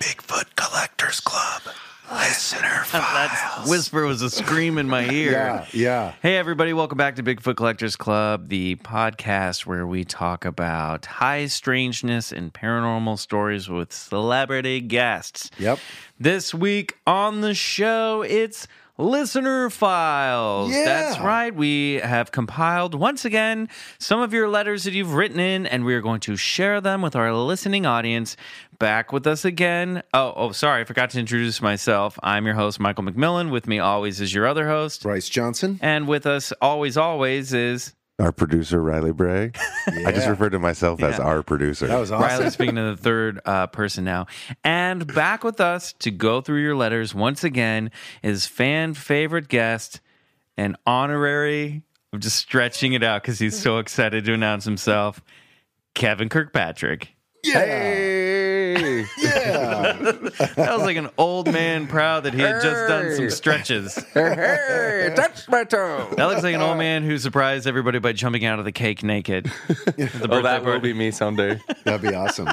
Bigfoot Collectors Club. Listener That files. whisper was a scream in my ear. Yeah, yeah. Hey, everybody, welcome back to Bigfoot Collectors Club, the podcast where we talk about high strangeness and paranormal stories with celebrity guests. Yep. This week on the show, it's Listener Files. Yeah. That's right. We have compiled once again some of your letters that you've written in, and we are going to share them with our listening audience. Back with us again. Oh, oh, sorry, I forgot to introduce myself. I'm your host, Michael McMillan. With me always is your other host. Bryce Johnson. And with us always, always is Our producer, Riley Bray. I just Yeah. referred to myself as our producer. That was awesome. Riley speaking to the third uh, person now. And back with us to go through your letters once again is fan favorite guest and honorary. I'm just stretching it out because he's so excited to announce himself. Kevin Kirkpatrick. Yay! yeah. That was like an old man proud that he had just done some stretches. hey, touch my toe. That looks like an old man who surprised everybody by jumping out of the cake naked. The Oh, birthday that will be me someday. That'd be awesome.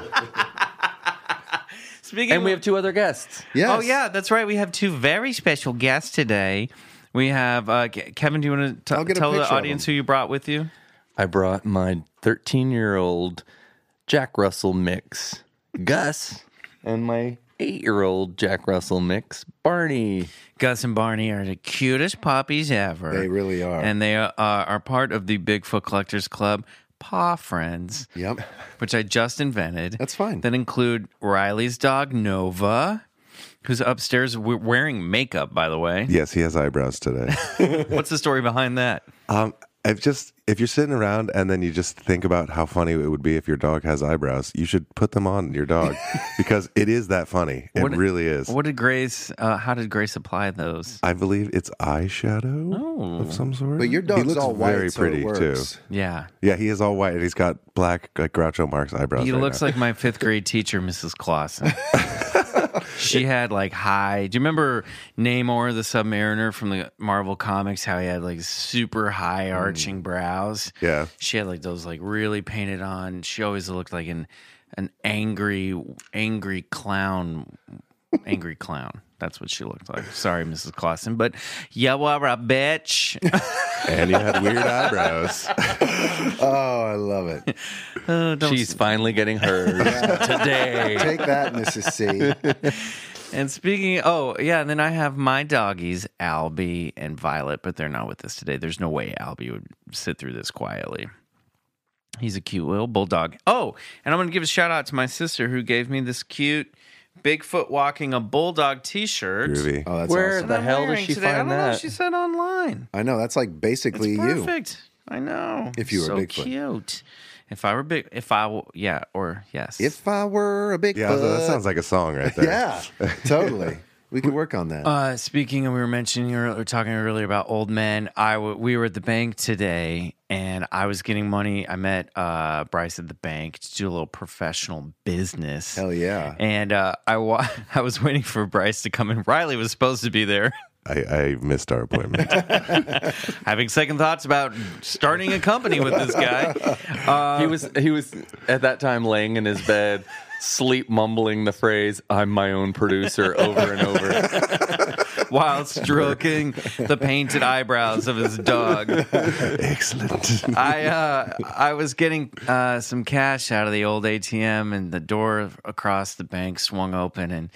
Speaking and we have two other guests. Yes. Oh yeah, that's right. We have two very special guests today. We have uh, Kevin. Do you want to get tell the audience who you brought with you? I brought my 13 year old Jack Russell mix, Gus, and my eight year old Jack Russell mix, Barney. Gus and Barney are the cutest puppies ever. They really are. and they uh, are part of the Bigfoot Collectors Club Paw Friends, Yep. which I just invented. That's fine. That include Riley's dog Nova, who's upstairs wearing makeup. By the way, yes, he has eyebrows today. what's the story behind that? um, I've just, if you're sitting around and then you just think about how funny it would be if your dog has eyebrows, you should put them on your dog because it is that funny. It What- really is. What did Grace? Uh, how did Grace apply those? I believe it's eyeshadow Oh. of some sort. But your dog looks all white, very so pretty it too. Yeah, Yeah, he is all white and he's got black like Groucho Marx eyebrows. He right looks now. like my fifth grade teacher, Mrs. Clausen. she had like high. Do you remember Namor the Submariner from the Marvel comics? How he had like super high mm. arching brows. Yeah. She had like those like really painted on. She always looked like an an angry, angry clown. Angry clown. That's what she looked like. Sorry, Mrs. Clausen, but yeah, well, a bitch. and you had weird eyebrows. Oh, I love it. Oh, don't She's finally getting hers today. Take that, Mrs. C. And speaking, oh yeah, and then I have my doggies, Albie and Violet, but they're not with us today. There's no way Albie would sit through this quietly. He's a cute little bulldog. Oh, and I'm going to give a shout out to my sister who gave me this cute Bigfoot walking a bulldog T-shirt. Groovy. Oh, that's Where awesome. the I'm hell does wearing she today. I don't know. She said online. I know. That's like It's basically you. perfect. I know. If you were so Bigfoot. cute. If I were big, if I, w- yeah, or yes. If I were a big Yeah, that sounds like a song right there. Yeah, totally. We could work on that. Uh, speaking, of, we were mentioning earlier, talking earlier about old men. I w- we were at the bank today, and I was getting money. I met uh, Bryce at the bank to do a little professional business. Hell yeah. And uh, I wa- I was waiting for Bryce to come in. Riley was supposed to be there, I, I missed our appointment. having second thoughts about starting a company with this guy. Uh, he was he was at that time laying in his bed, sleep mumbling the phrase "I'm my own producer" over and over. while stroking the painted eyebrows of his dog. Excellent. I uh, I was getting uh, some cash out of the old ATM, and the door across the bank swung open, and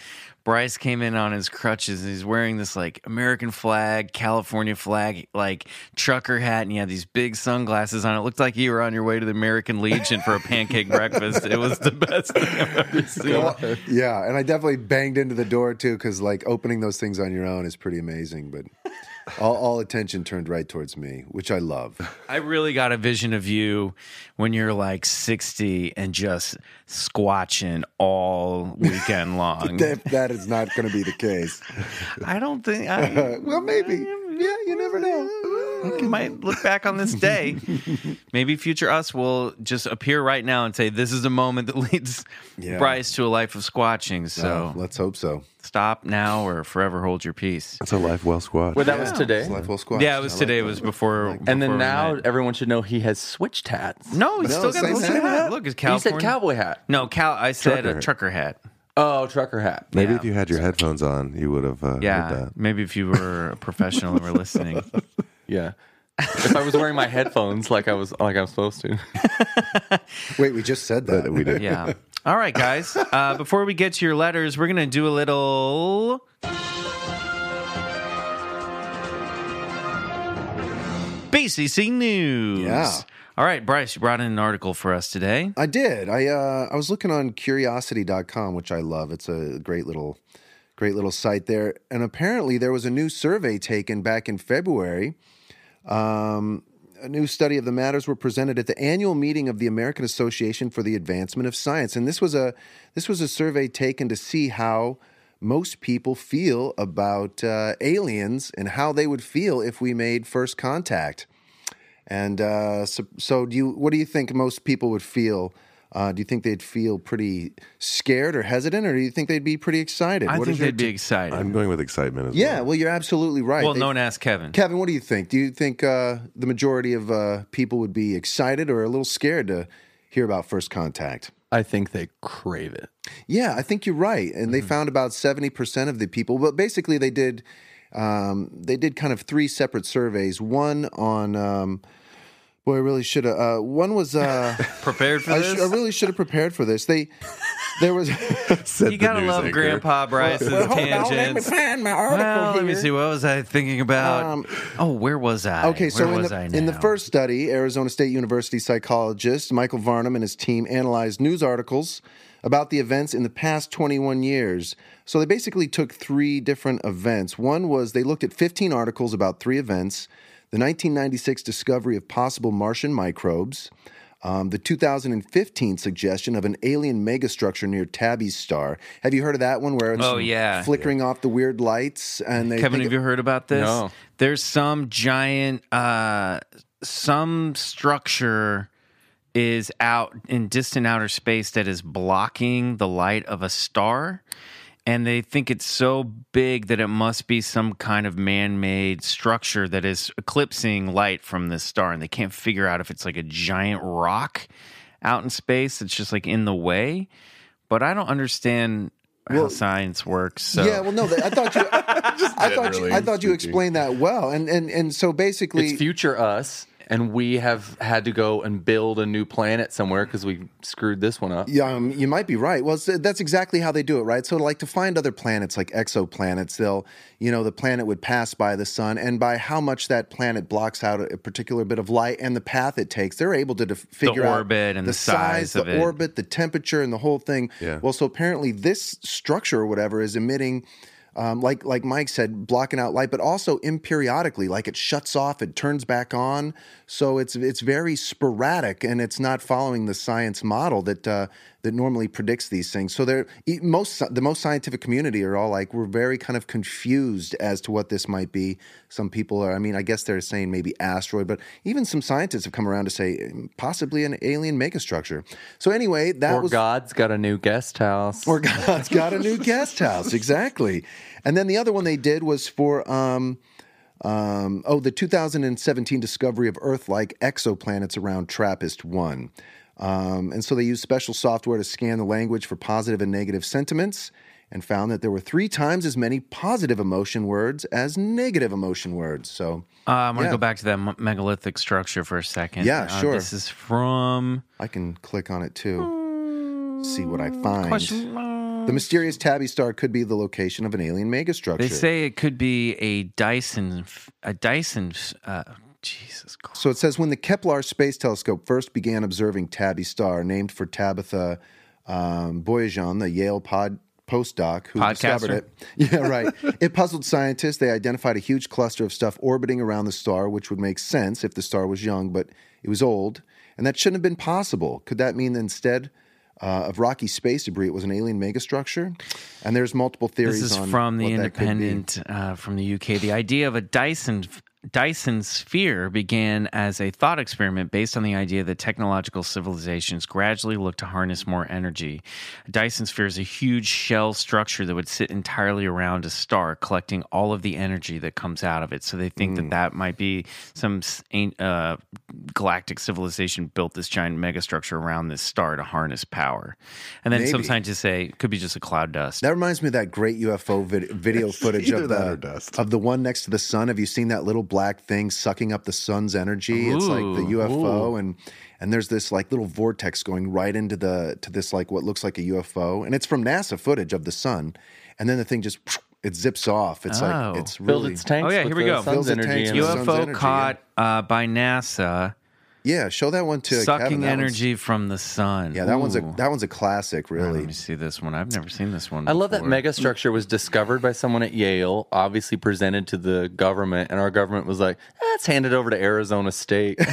Bryce came in on his crutches. And he's wearing this like American flag, California flag, like trucker hat, and he had these big sunglasses on. It looked like you were on your way to the American Legion for a pancake breakfast. It was the best thing I've ever seen. Yeah, and I definitely banged into the door too because like opening those things on your own is pretty amazing. But all, all attention turned right towards me, which I love. I really got a vision of you when you're like 60 and just squatching all weekend long. that, that is not going to be the case. I don't think. I, well, maybe. Yeah, you never know. I might look back on this day. Maybe future us will just appear right now and say, "This is a moment that leads Yeah. Bryce to a life of squatching." So Uh, let's hope so. stop now or forever hold your peace. It's a life well squatched. Well, that was today. Life well squashed. Yeah, it was I like today. It was before. And before then now met. everyone should know he has switched hats. no, he's No, still got the same same hat. hat. Look, it's You said cowboy hat. No, Cal. I said Trucker. a trucker hat. Oh, trucker hat. Maybe Yeah. if you had your headphones on, you would have uh, heard Yeah, maybe if you were a professional and were listening. Yeah. if I was wearing my headphones like I was like I was supposed to. Wait, we just said that. But we did. Yeah. All right, guys. Uh, before we get to your letters, we're gonna do a little. BCC news. Yeah. All right, Bryce, you brought in an article for us today. I did. I uh, I was looking on curiosity.com, which I love. It's a great little great little site there. And apparently there was a new survey taken back in February. Um, a new study of the matters were presented at the annual meeting of the American Association for the Advancement of Science. And this was a this was a survey taken to see how most people feel about uh, aliens and how they would feel if we made first contact. And uh, so, so do you? What do you think most people would feel? Uh, do you think they'd feel pretty scared or hesitant, or do you think they'd be pretty excited? I what think they'd be t- excited. I'm going with excitement as yeah, well. Yeah, well, you're absolutely right. well, They- no one asked Kevin. Kevin, what do you think? Do you think uh, the majority of uh, people would be excited or a little scared to hear about first contact? I think they crave it. Yeah, I think you're right. And Mm-hmm. they found about seventy percent of the people. But basically, they did um, they did kind of three separate surveys. One on um, boy, I really should have. Uh, one was uh, Prepared for I, this? sh- I really should have prepared for this. They there was. Said you gotta news love anchor. Grandpa Bryce's tangents. find my Well, let me see. What was I thinking about? Um, oh, where was I? Okay, so in was the, I in the first study, Arizona State University psychologist Michael Varnum and his team analyzed news articles about the events in the past 21 years. So they basically took three different events. One was they looked at 15 articles about three events the 1996 discovery of possible Martian microbes. Um, the 2015 suggestion of an alien megastructure near Tabby's star. Have you heard of that one? Where it's Oh, yeah. flickering off the weird lights and they Kevin, think have you heard about this? No. There's some giant, uh, some structure is out in distant outer space that is blocking the light of a star. And they think it's so big that it must be some kind of man made structure that is eclipsing light from this star. And they can't figure out if it's like a giant rock out in space that's just like in the way. But I don't understand how science works. So Yeah, well, no, I thought you, I thought you, I thought you explained that well, and and and so basically, It's future us, and we have had to go and build a new planet somewhere because we screwed this one up. Yeah, um, you might be right. Well, so that's exactly how they do it, right? So, like to find other planets, like exoplanets, they'll, you know, the planet would pass by the sun, and by how much that planet blocks out a, a particular bit of light and the path it takes, they're able to def- figure out the orbit and the size of the it. orbit, the temperature, and the whole thing. Yeah. Well, so apparently this structure or whatever is emitting. Um, like like Mike said, blocking out light, but also imperiodically, like it shuts off, it turns back on. So it's it's very sporadic, and it's not following the science model that uh, that normally predicts these things. So they're most the most scientific community are all like we're very kind of confused as to what this might be. Some people are, I mean, I guess they're saying maybe asteroid, but even some scientists have come around to say mm, possibly an alien megastructure. So anyway, that Or was God's got a new guest house. or God's got a new guest house. Exactly. And then the other one they did was for um, um, oh the 2017 discovery of Earth-like exoplanets around TRAPPIST one. Um, and so they used special software to scan the language for positive and negative sentiments and found that there were three times as many positive emotion words as negative emotion words. So Uh, I'm going to Yeah. go back to that megalithic structure for a second. Yeah, Uh, sure. This is from I can click on it too. See what I find. question mark. The mysterious Tabby star could be the location of an alien megastructure. They say it could be a Dyson, a Dyson. Uh, Jesus Christ. So it says when the Kepler Space Telescope first began observing Tabby star, named for Tabitha um, Boyajian, the Yale pod postdoc who discovered it. Yeah, right. it puzzled scientists. They identified a huge cluster of stuff orbiting around the star, which would make sense if the star was young, but it was old, and that shouldn't have been possible. Could that mean that instead? Uh, of rocky space debris, it was an alien megastructure, and there's multiple theories. This is on from the what that could be. Independent uh, from the UK. The idea of a Dyson Dyson sphere began as a thought experiment based on the idea that technological civilizations gradually look to harness more energy. A Dyson sphere is a huge shell structure that would sit entirely around a star, collecting all of the energy that comes out of it. So they think Hmm. that that might be some uh, galactic civilization built this giant megastructure around this star to harness power. And then some scientists say it could be just a cloud dust. That reminds me of that great UFO vid- video footage of the dust. of the one next to the sun. Have you seen that little black thing sucking up the sun's energy? It's like the Ooh, UFO, and and there's this like little vortex going right into the to this like what looks like a UFO, and it's from NASA footage of the sun, and then the thing just it zips off. It's Oh. like it's Filled really its tanks. Oh, yeah, here we go. sun's Fills energy tanks and with the- sun's UFO caught uh, by NASA yeah. Show that one to Kevin. sucking That energy from the sun. Yeah, that one's a that one's a classic, really. Let me see this one. I've never seen this one. I love that before. megastructure was discovered by someone at Yale, obviously presented to the government, and our government was like, eh, "Let's hand it over to Arizona State."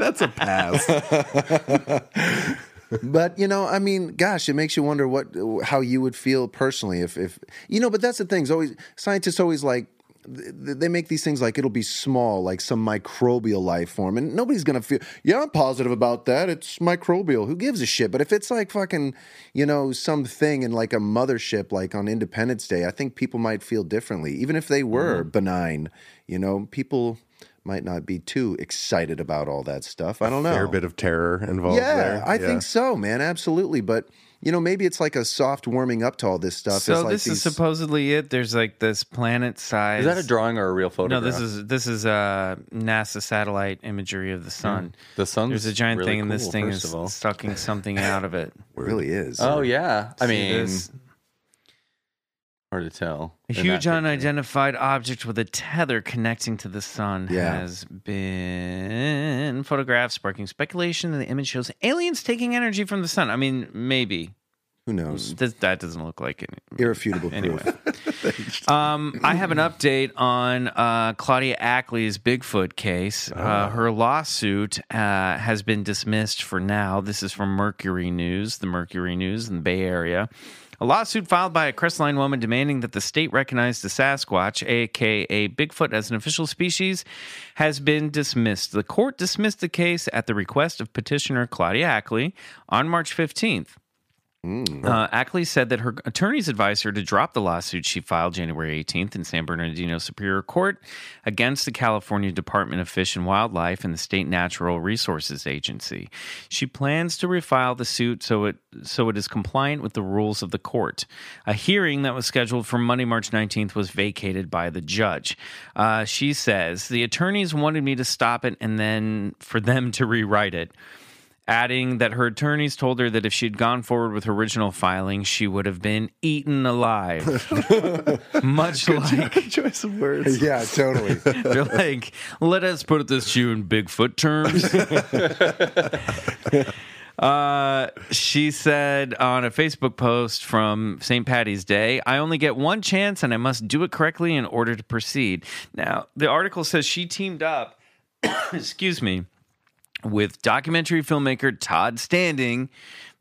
That's a pass. but you know, I mean, gosh, it makes you wonder what how you would feel personally if if you know. But that's the thing. Is always scientists always like th- they make these things like it'll be small, like some microbial life form, and nobody's gonna feel. Yeah, I'm positive about that. It's microbial. Who gives a shit? But if it's like fucking, you know, something in like a mothership, like on Independence Day, I think people might feel differently, even if they were mm-hmm. benign. You know, people might not be too excited about all that stuff. I don't know. Fair bit of terror involved Yeah, there. I think so, man. Absolutely. But you know, maybe it's like a soft warming up to all this stuff. So it's like this these, is supposedly it. There's like this planet size. Is that a drawing or a real photo? No, this is this is uh, NASA satellite imagery of the sun. the sun. There's a giant really thing, and this thing is of all. sucking something out of it. it really is. Oh yeah, I See mean, this? Hard to tell. A huge unidentified object with a tether connecting to the sun Yeah. has been photographed, sparking speculation that the image shows aliens taking energy from the sun. I mean, maybe. Who knows? That doesn't look like it. Irrefutable Anyway. proof. Um, I have an update on uh, Claudia Ackley's Bigfoot case. Uh, her lawsuit uh, has been dismissed for now. This is from Mercury News, the Mercury News in the Bay Area. A lawsuit filed by a Crestline woman demanding that the state recognize the Sasquatch, aka Bigfoot, as an official species, has been dismissed. The court dismissed the case at the request of petitioner Claudia Ackley on March 15th. Uh, Ackley said that her attorneys advised her to drop the lawsuit she filed January 18th in San Bernardino Superior Court against the California Department of Fish and Wildlife and the State Natural Resources Agency. She plans to refile the suit so it so it is compliant with the rules of the court. A hearing that was scheduled for Monday, March 19th, was vacated by the judge. Uh, she says the attorneys wanted me to stop it and then for them to rewrite it adding that her attorneys told her that if she'd gone forward with her original filing, she would have been eaten alive. Much like Choice of words. yeah, totally. they're like, let us put this to you in Bigfoot terms. Uh, she said on a Facebook post from St. Patty's Day, I only get one chance and I must do it correctly in order to proceed. Now, the article says she teamed up, excuse me, with documentary filmmaker Todd Standing,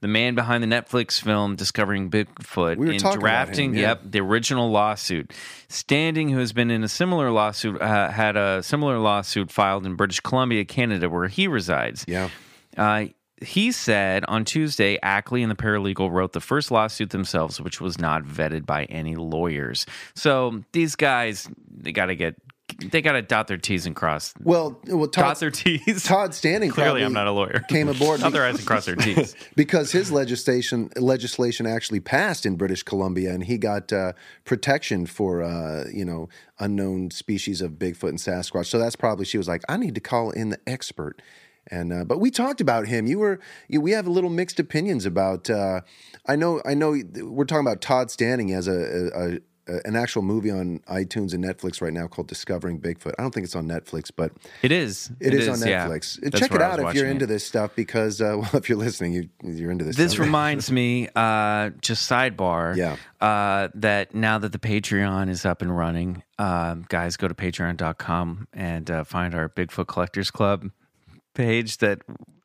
the man behind the Netflix film Discovering Bigfoot, We in drafting, him, yeah. yep, the original lawsuit. Standing, who has been in a similar lawsuit, uh, had a similar lawsuit filed in British Columbia, Canada, where he resides. Yeah. Uh, he said on Tuesday, Ackley and the paralegal wrote the first lawsuit themselves, which was not vetted by any lawyers. So these guys, they got to get, they got to dot their T's and cross, Well, well, dot their T's. Todd Standing Clearly, I'm not a lawyer. Came aboard Dot their I's and cross their T's. because his legislation legislation actually passed in British Columbia, and he got uh, protection for uh, you know unknown species of Bigfoot and Sasquatch. So that's probably she was like, I need to call in the expert. And uh, but we talked about him. You were you, we have a little mixed opinions about. Uh, I know I know we're talking about Todd Standing as a, a, a an actual movie on iTunes and Netflix right now called Discovering Bigfoot. I don't think it's on Netflix, but It is. it is, on. Netflix. That's Check it where I was out if you're into it. this stuff because uh, well, if you're listening, you you're into this. This stuff. reminds me, uh, just sidebar, Yeah. uh, that now that the Patreon is up and running, um, guys, go to patreon.com and uh, find our Bigfoot Collectors Club page that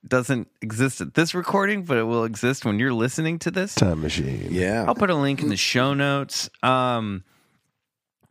doesn't exist at this recording, but it will exist when you're listening to this. Time machine. yeah. I'll put a link in the show notes. Um,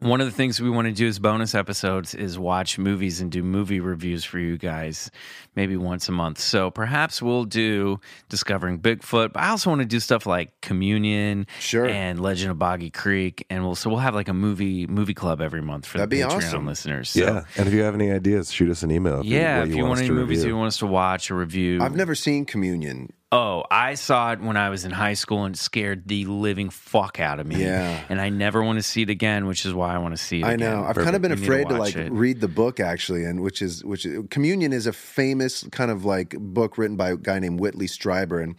one of the things we want to do as bonus episodes is watch movies and do movie reviews for you guys, maybe once a month. So perhaps we'll do Discovering Bigfoot, but I also want to do stuff like Communion, Sure. and Legend of Boggy Creek, and we'll so we'll have like a movie movie club every month for That'd the be Patreon awesome. listeners. So, Yeah. And if you have any ideas, shoot us an email. If yeah. what If you want us any to movies review. you want us to watch or review, I've never seen Communion. Oh, I saw it when I was in high school and it scared the living fuck out of me. Yeah. And I never want to see it again, which is why I want to see it I again. know. I've kind of been You afraid to, watch like it. read the book actually, and which is which is, Communion is a famous kind of like book written by a guy named Whitley Strieber, and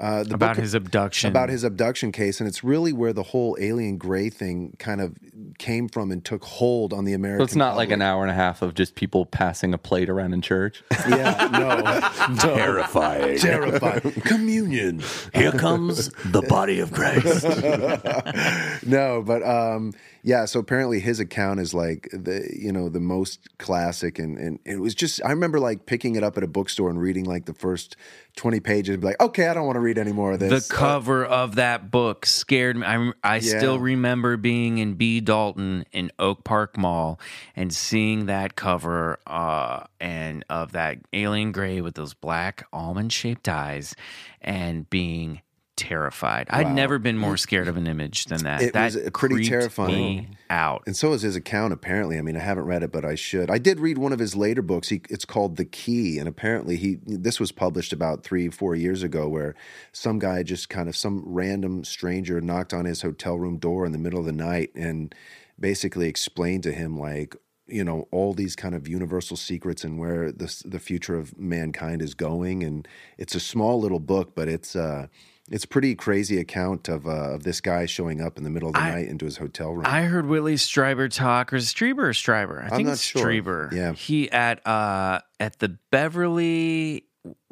uh, the about book, his abduction. about his abduction case, and it's really where the whole alien gray thing kind of came from and took hold on the American. So it's not like an hour and a half of just people passing a plate around in church. Yeah, no, no. Terrifying. terrifying communion. Here comes the body of Christ. no, but um, yeah. So apparently his account is like the you know the most classic, and and it was just I remember like picking it up at a bookstore and reading like the first twenty pages, and be like, okay, I don't want to read any more of this. the this. cover of that book scared me. I, I still remember being in B. Dalton in Oak Park Mall and seeing that cover uh, and of that alien gray with those black almond shaped eyes and being terrified. I'd never been more scared of an image than that. It that was, pretty terrifying. Out. and so is his account. Apparently, I mean, I haven't read it, but I should. I did read one of his later books. He, it's called The Key, and apparently, he this was published about three, four years ago, where some guy just kind of some random stranger knocked on his hotel room door in the middle of the night and basically explained to him like you know all these kind of universal secrets and where the the future of mankind is going. And it's a small little book, but it's uh it's a pretty crazy account of uh, of this guy showing up in the middle of the I- night into his hotel room. I heard Whitley Stryber talk, or is it Strieber or Stryber? I think not it's sure. Strieber. Yeah. He at uh at the Beverly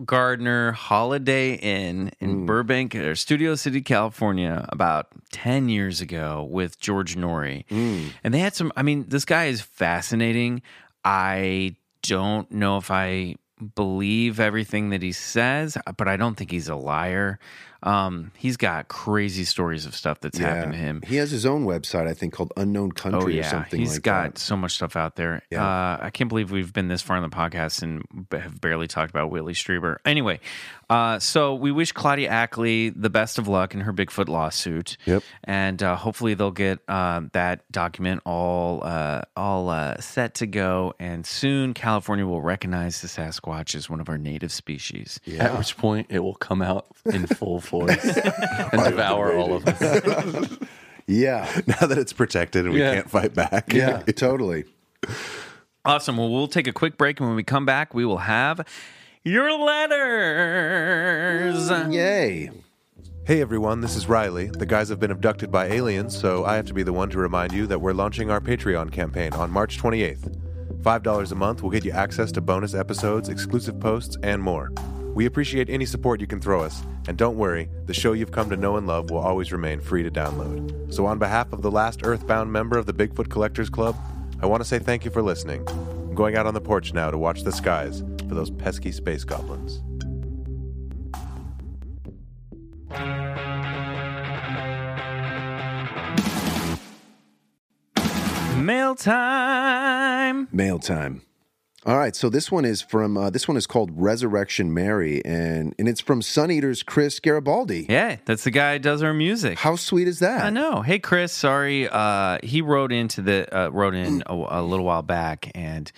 Garland Holiday Inn in Mm. Burbank or Studio City, California, about ten years ago with George Noory, Mm. and they had some. I mean, this guy is fascinating. I don't know if I believe everything that he says, but I don't think he's a liar. Um, he's got crazy stories of stuff that's happened to him. He has his own website, I think, called Unknown Country Oh or yeah, something he's like got that. so much stuff out there. Yeah. Uh, I can't believe we've been this far in the podcast and have barely talked about Whitley Strieber. Anyway, uh, so we wish Claudia Ackley the best of luck in her Bigfoot lawsuit. Yep. and uh, hopefully they'll get uh, that document all uh, all uh, set to go, and soon California will recognize the Sasquatch as one of our native species. At which point it will come out in full force and devour all of us. Yeah, now that it's protected and we Yeah. can't fight back. yeah, totally. Awesome. Well, we'll take a quick break, and when we come back, we will have your letters. Yay. Hey everyone, this is Riley. The guys have been abducted by aliens, so I have to be the one to remind you that we're launching our Patreon campaign on March 28th. $5 a month will get you access to bonus episodes, exclusive posts, and more. We appreciate any support you can throw us, and don't worry, the show you've come to know and love will always remain free to download. So, on behalf of the last Earthbound member of the Bigfoot Collectors Club, I want to say thank you for listening. I'm going out on the porch now to watch the skies for those pesky space goblins. Mail time. Mail time. All right, so this one is from uh, this one is called Resurrection Mary, and and it's from Sun Eater's Chris Garibaldi. Yeah, that's the guy who does our music. How sweet is that? I know. Hey, Chris. Sorry, uh, he wrote into the uh, wrote in a, a little while back, and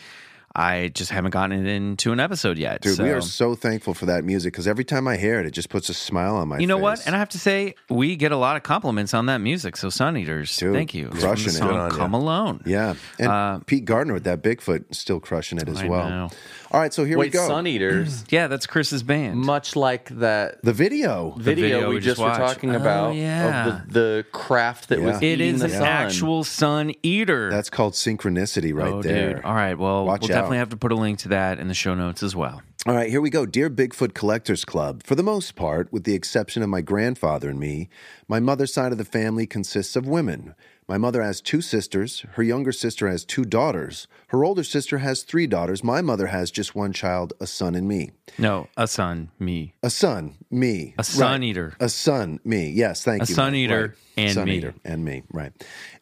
I just haven't gotten it into an episode yet. Dude, so. we are so thankful for that music because every time I hear it, it just puts a smile on my face. you know face. what? And I have to say, we get a lot of compliments on that music. So, Sun Eaters, Dude, thank you. crushing the it. song Good on. Come Alone. yeah. And Uh, Pete Gardner with that Bigfoot still crushing it as I well. know. All right, so here we Wait, go. Sun Eaters, Yeah, that's Chris's band. much like that the video. video, video we we just just were watched. talking Oh, about yeah. of the, the craft that Yeah. was It is the an sun. actual Sun Eater. That's called synchronicity right oh, there. dude. All right. Well, Watch we'll definitely have to put a link to that in the show notes as well. All right, here we go. Dear Bigfoot Collectors Club, for the most part, with the exception of my grandfather and me, my mother's side of the family consists of women. My mother has two sisters. Her younger sister has two daughters. Her older sister has three daughters. My mother has just one child, a son, and me. No, a son, me. A son, me. A son Right. eater. A son, me. Yes, thank A you. A son eater Right. and son me. eater and me. Right.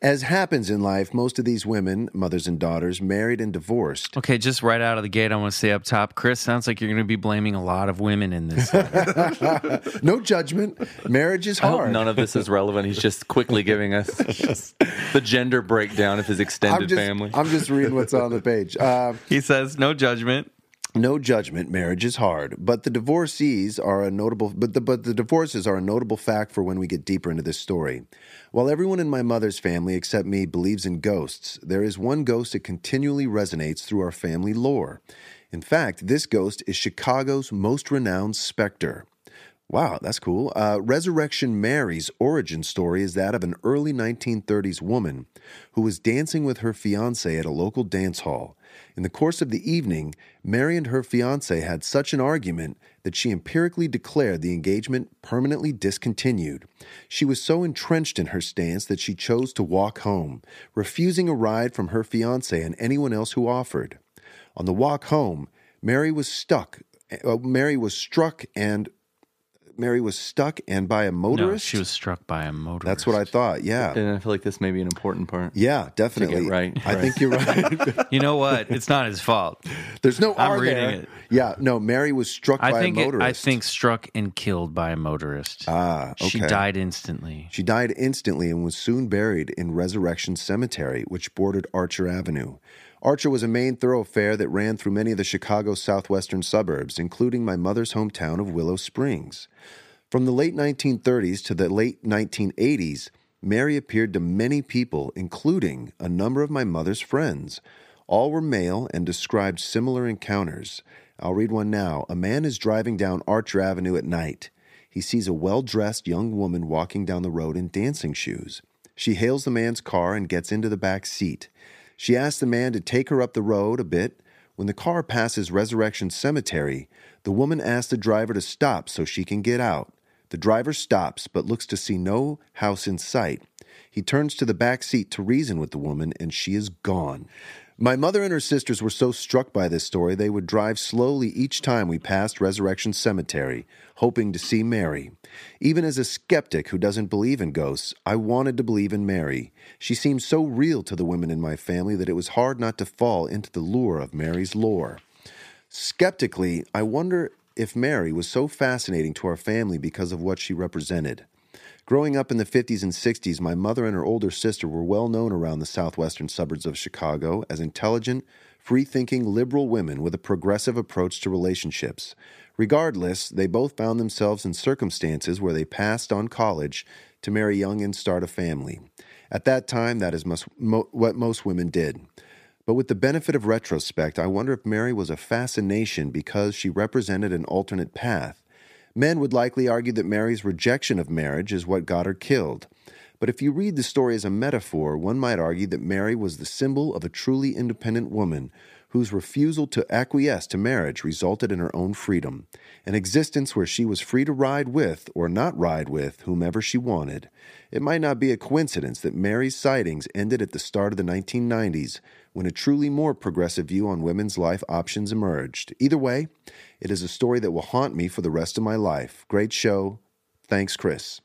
As happens in life, most of these women, mothers and daughters, married and divorced. Okay, just right out of the gate, I want to say up top, Chris, sounds like you're going to be blaming a lot of women in this. No judgment. Marriage is I hope hard. none of this is relevant. He's just quickly giving us the gender breakdown of his extended I'm just, family. I'm just reading what's on the page. Uh, he says, no judgment. no judgment. Marriage is hard, but the divorcees are a notable. But the but the divorces are a notable fact for when we get deeper into this story. While everyone in my mother's family except me believes in ghosts, there is one ghost that continually resonates through our family lore. In fact, this ghost is Chicago's most renowned specter. Wow, that's cool. Uh, Resurrection Mary's origin story is that of an early 1930s woman who was dancing with her fiance at a local dance hall. In the course of the evening, Mary and her fiance had such an argument that she empirically declared the engagement permanently discontinued. She was so entrenched in her stance that she chose to walk home, refusing a ride from her fiance and anyone else who offered. On the walk home, Mary was stuck. Uh, Mary was struck and Mary was stuck and by a No, motorist. she was struck by a motorist. That's what I thought. Yeah. and I feel like this may be an important part. Yeah, definitely. right, I right. think you're right. You know what? It's not his fault. There's no I'm R reading there. it. Yeah, no. Mary was struck I by think a it, motorist. I think struck and killed by a motorist. Ah, She died instantly. She died instantly and was soon buried in Resurrection Cemetery, which bordered Archer Avenue. Archer was a main thoroughfare that ran through many of the Chicago southwestern suburbs, including my mother's hometown of Willow Springs. From the late 1930s to the late 1980s, Mary appeared to many people, including a number of my mother's friends. All were male and described similar encounters. I'll read one now. A man is driving down Archer Avenue at night. He sees a well dressed young woman walking down the road in dancing shoes. She hails the man's car and gets into the back seat. She asks the man to take her up the road a bit. When the car passes Resurrection Cemetery, the woman asks the driver to stop so she can get out. The driver stops but looks to see no house in sight. He turns to the back seat to reason with the woman, and she is gone. My mother and her sisters were so struck by this story they would drive slowly each time we passed Resurrection Cemetery, hoping to see Mary. Even as a skeptic who doesn't believe in ghosts, I wanted to believe in Mary. She seemed so real to the women in my family that it was hard not to fall into the lure of Mary's lore. Skeptically, I wonder if Mary was so fascinating to our family because of what she represented. Growing up in the 50s and 60s, my mother and her older sister were well known around the southwestern suburbs of Chicago as intelligent, free thinking, liberal women with a progressive approach to relationships. Regardless, they both found themselves in circumstances where they passed on college to marry young and start a family. At that time, that is most, mo- what most women did. But with the benefit of retrospect, I wonder if Mary was a fascination because she represented an alternate path. Men would likely argue that Mary's rejection of marriage is what got her killed. But if you read the story as a metaphor, one might argue that Mary was the symbol of a truly independent woman whose refusal to acquiesce to marriage resulted in her own freedom, an existence where she was free to ride with or not ride with whomever she wanted. It might not be a coincidence that Mary's sightings ended at the start of the 1990s when a truly more progressive view on women's life options emerged. Either way, it is a story that will haunt me for the rest of my life. Great show. Thanks, Chris.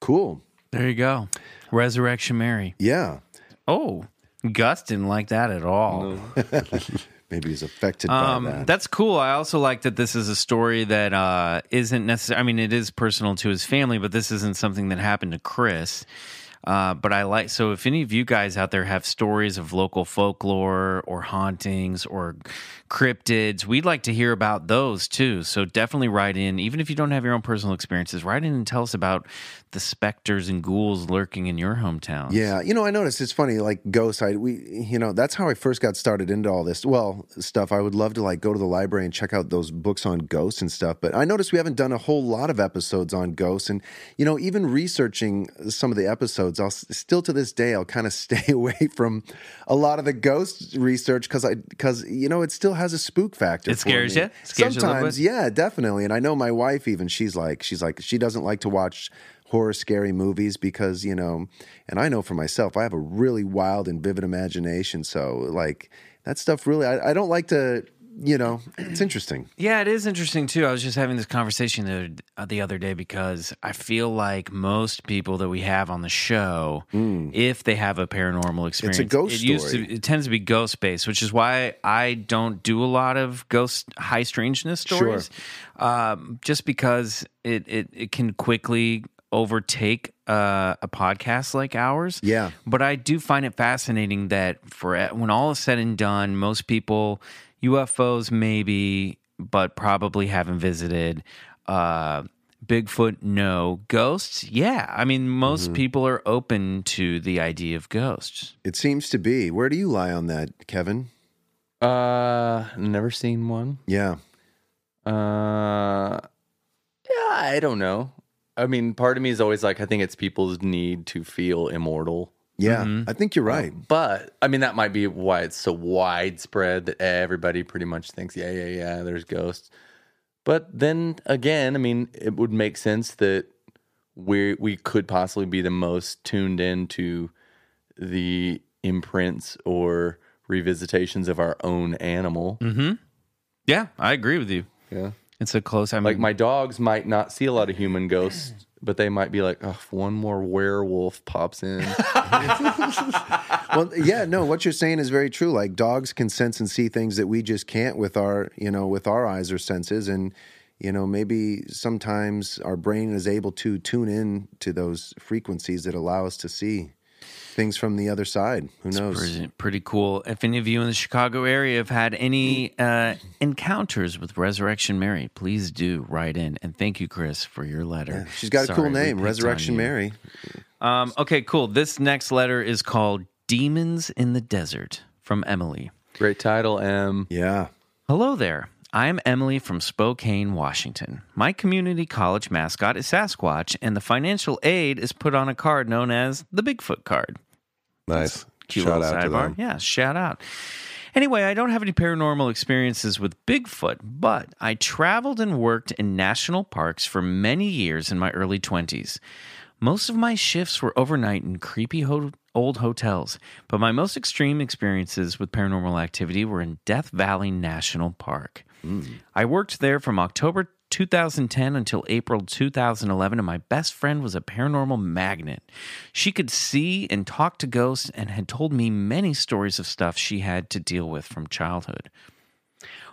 Cool. There you go. Resurrection Mary. Yeah. Oh, Gus didn't like that at all. Maybe he's affected Um, by that. that's cool. I also like that this is a story that uh, isn't necessary. I mean, it is personal to his family, but this isn't something that happened to Chris. Uh, but I like so if any of you guys out there have stories of local folklore or hauntings or cryptids, we'd like to hear about those too. So definitely write in, even if you don't have your own personal experiences, write in and tell us about the specters and ghouls lurking in your hometown. Yeah, you know, I noticed it's funny, like ghosts. I we, you know, that's how I first got started into all this. Well, stuff. I would love to like go to the library and check out those books on ghosts and stuff. But I noticed we haven't done a whole lot of episodes on ghosts, and you know, even researching some of the episodes, I'll still to this day I'll kind of stay away from a lot of the ghost research because I because you know it still has a spook factor. It for scares me. you? Scares you a Sometimes, bit? yeah, definitely. And I know my wife even she's like she's like she doesn't like to watch horror scary movies because you know and i know for myself i have a really wild and vivid imagination so like that stuff really i, I don't like to you know it's interesting Yeah, it is interesting too. I was just having this conversation the, other- uh, the other day because I feel like most people that we have on the show, if they have a paranormal experience, Hmm. ghost it used story. to it tends to be ghost based, which is why I don't do a lot of ghost high strangeness stories, um, just because it, it it can quickly overtake uh, a podcast like ours. Yeah. But I do find it fascinating that for when all is said and done, most people UFOs maybe, but probably haven't visited. Uh, Bigfoot, no. Ghosts, yeah. I mean, most Mm-hmm. people are open to the idea of ghosts. it seems to be where do you lie on that kevin Uh, never seen one. yeah Uh, yeah, I don't know. I mean, part of me is always like, I think it's people's need to feel immortal. Yeah Mm-hmm. i think you're right But I mean, that might be why it's so widespread that everybody pretty much thinks, yeah, yeah, yeah, there's ghosts. But then again, I mean, it would make sense that we we could possibly be the most tuned in to the imprints or revisitations of our own animal. Mm-hmm. Yeah, I agree with you. Yeah. It's a close. I mean, Like my dogs might not see a lot of human ghosts, but they might be like, oh, if one more werewolf pops in. well yeah no what you're saying is very true. Like dogs can sense and see things that we just can't with our you know with our eyes or senses. And you know maybe sometimes our brain is able to tune in to those frequencies that allow us to see things from the other side who knows Pretty, pretty cool. If any of you in the Chicago area have had any uh, encounters with Resurrection Mary, please do write in. And thank you, Chris, for your letter. she's got a cool name resurrection mary Um, okay, cool. This next letter is called Demons in the Desert from Emily. Great title, M. yeah Hello there. I'm Emily from Spokane, Washington. My community college mascot is Sasquatch, and the financial aid is put on a card known as the Bigfoot card. Nice. Cute Shout little out to sidebar. them. Yeah, shout out. Anyway, I don't have any paranormal experiences with Bigfoot, but I traveled and worked in national parks for many years in my early 20s. Most of my shifts were overnight in creepy ho- old hotels, but my most extreme experiences with paranormal activity were in Death Valley National Park. I worked there from October 2010 until April 2011, and my best friend was a paranormal magnet. She could see and talk to ghosts and had told me many stories of stuff she had to deal with from childhood.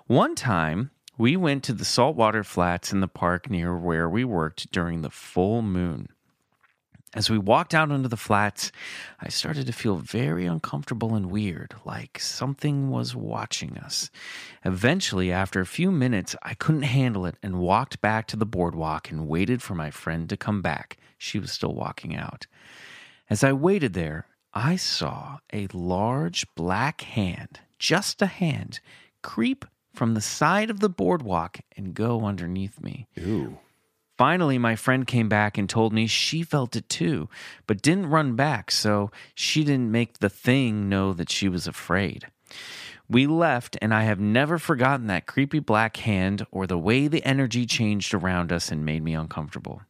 One time, we went to the saltwater flats in the park near where we worked during the full moon. As we walked out onto the flats, I started to feel very uncomfortable and weird, like something was watching us. Eventually, after a few minutes, I couldn't handle it and walked back to the boardwalk and waited for my friend to come back. She was still walking out. As I waited there, I saw a large black hand, just a hand, creep from the side of the boardwalk and go underneath me. Ooh. Finally, my friend came back and told me she felt it too, but didn't run back, so she didn't make the thing know that she was afraid. We left, and I have never forgotten that creepy black hand or the way the energy changed around us and made me uncomfortable.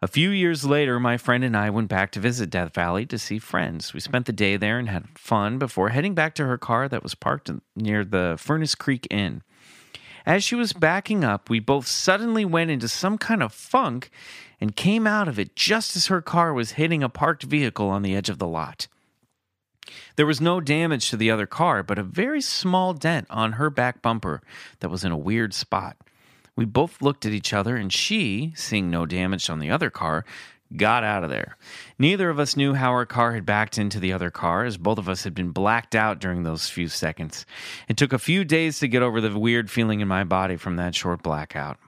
A few years later, my friend and I went back to visit Death Valley to see friends. We spent the day there and had fun before heading back to her car that was parked near the Furnace Creek Inn. As she was backing up, we both suddenly went into some kind of funk and came out of it just as her car was hitting a parked vehicle on the edge of the lot. There was no damage to the other car, but a very small dent on her back bumper that was in a weird spot. We both looked at each other, and she, seeing no damage on the other car, got out of there. Neither of us knew how our car had backed into the other car, as both of us had been blacked out during those few seconds. It took a few days to get over the weird feeling in my body from that short blackout.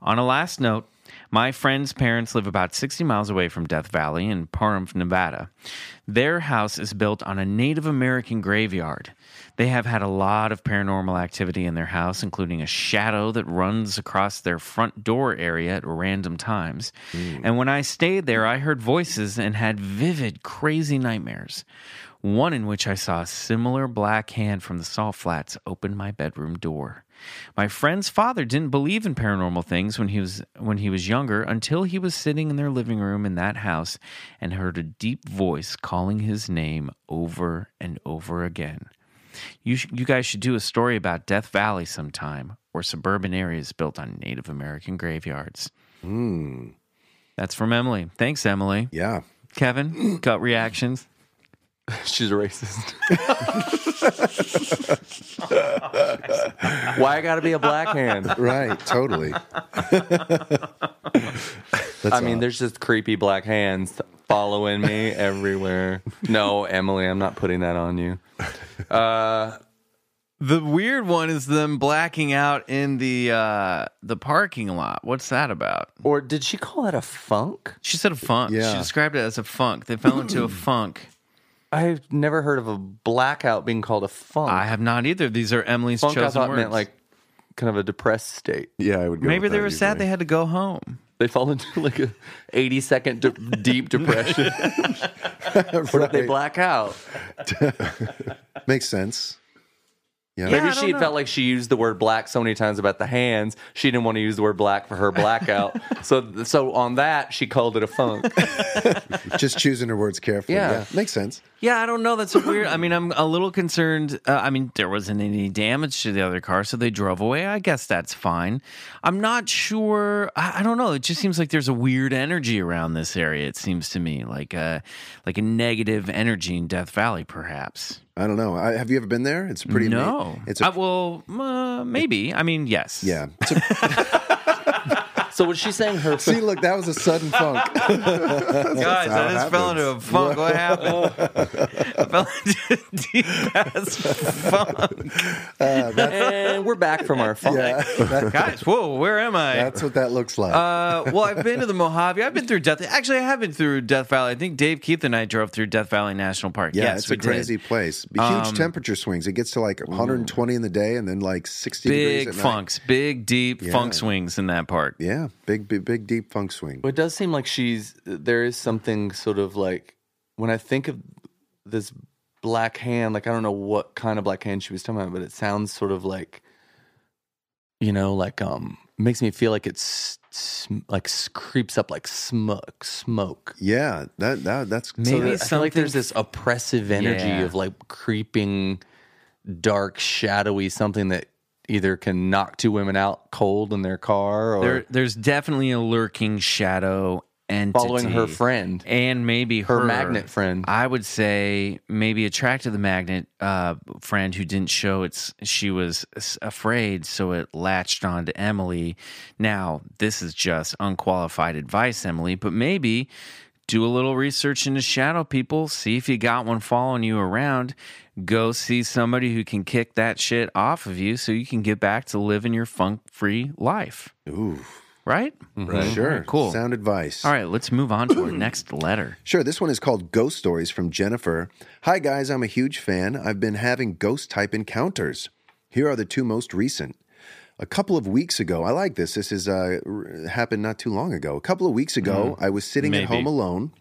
On a last note, my friend's parents live about 60 miles away from Death Valley in Pahrump, Nevada. Their house is built on a Native American graveyard. They have had a lot of paranormal activity in their house, including a shadow that runs across their front door area at random times. And when I stayed there, I heard voices and had vivid, crazy nightmares. One in which I saw a similar black hand from the salt flats open my bedroom door. My friend's father didn't believe in paranormal things when he was when he was younger until he was sitting in their living room in that house and heard a deep voice calling his name over and over again. You sh- you guys should do a story about Death Valley sometime or suburban areas built on Native American graveyards. Hmm. That's from Emily. Thanks, Emily. Yeah. Kevin, gut reactions. She's a racist. Why I got to be a black hand? Right. Totally. I mean, there's just creepy black hands following me everywhere. No, Emily, I'm not putting that on you. Uh, The weird one is them blacking out in the uh, the parking lot. What's that about? or did she call that a funk? She said a funk. She described it as a funk. They fell into a funk. I've never heard of a blackout being called a funk. I have not either. These are Emily's funk I thought words. meant like kind of a depressed state. yeah, I would go Maybe with they that were sad they had to go home. They fall into like a 80 second de- deep depression. what if they black out? Makes sense. Yeah. Yeah. Maybe I she don't know. felt like she used the word black so many times about the hands. She didn't want to use the word black for her blackout. so so on that she called it a funk. Just choosing her words carefully. Yeah. Yeah. Makes sense. Yeah, I don't know. That's weird. I mean, I'm a little concerned. Uh, I mean, there wasn't any damage to the other car, so they drove away. I guess that's fine. I'm not sure. I, I don't know. It just seems like there's a weird energy around this area. It seems to me like a like a negative energy in Death Valley, perhaps. I don't know. I, have you ever been there? It's pretty. no, It's I, a, well, uh, maybe. I mean, yes. yeah. It's a, So was she saying her see, look, that was a sudden funk. Guys, how I it just fell into a happens. funk. What happened? I fell into a deep ass funk. and we're back from our funk. yeah, that- Guys, whoa, where am I? that's what that looks like. Uh, well, I've been to the Mojave. I've been through Death. Actually, I have been through Death Valley. I think Dave Keith and I drove through Death Valley National Park. yeah, yes, it's we a crazy did. place. Huge Um, temperature swings. It gets to like 120 in the day and then like 60 Big degrees at night. funks, big deep Yeah. funk swings in that park. Yeah, big, big, big, deep funk swing. Well it does seem like she's there is something sort of like when I think of this black hand, like I don't know what kind of black hand she was talking about, but it sounds sort of like you know, like um makes me feel like it's like creeps up like smoke, smoke. Yeah, that that that's Maybe So there- I feel like there's this oppressive energy Yeah. of like creeping, dark, shadowy something that either can knock two women out cold in their car or There, there's definitely a lurking shadow entity following her friend, and maybe her, her magnet friend. I would say maybe attracted the magnet uh, friend who didn't show its. She was afraid, so it latched on to Emily. Now, this is just unqualified advice, Emily, but maybe do a little research into shadow people. See if you got one following you around. Go see somebody who can kick that shit off of you, so you can get back to living your funk-free life. Ooh, mm-hmm. Right? sure. cool. Sound advice. All right, let's move on to our next letter. Sure, this one is called Ghost Stories from Jennifer. Hi, guys, I'm a huge fan. I've been having ghost type encounters. Here are the two most recent. A couple of weeks ago, I like this. This is uh, r- happened not too long ago. A couple of weeks ago, I was sitting at home alone.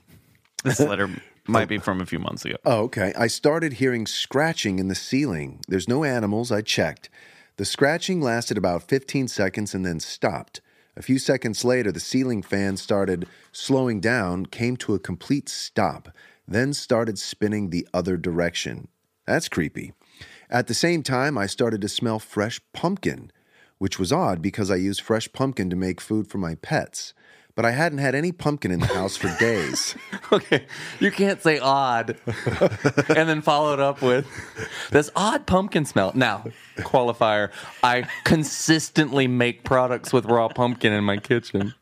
This letter might be from a few months ago. Oh, okay. I started hearing scratching in the ceiling. There's no animals. I checked. The scratching lasted about 15 seconds and then stopped. A few seconds later, the ceiling fan started slowing down, came to a complete stop, then started spinning the other direction. That's creepy. At the same time, I started to smell fresh pumpkin, which was odd because I use fresh pumpkin to make food for my pets. but I hadn't had any pumpkin in the house for days. Okay, you can't say odd and then follow it up with this odd pumpkin smell. Now, qualifier, I consistently make products with raw pumpkin in my kitchen.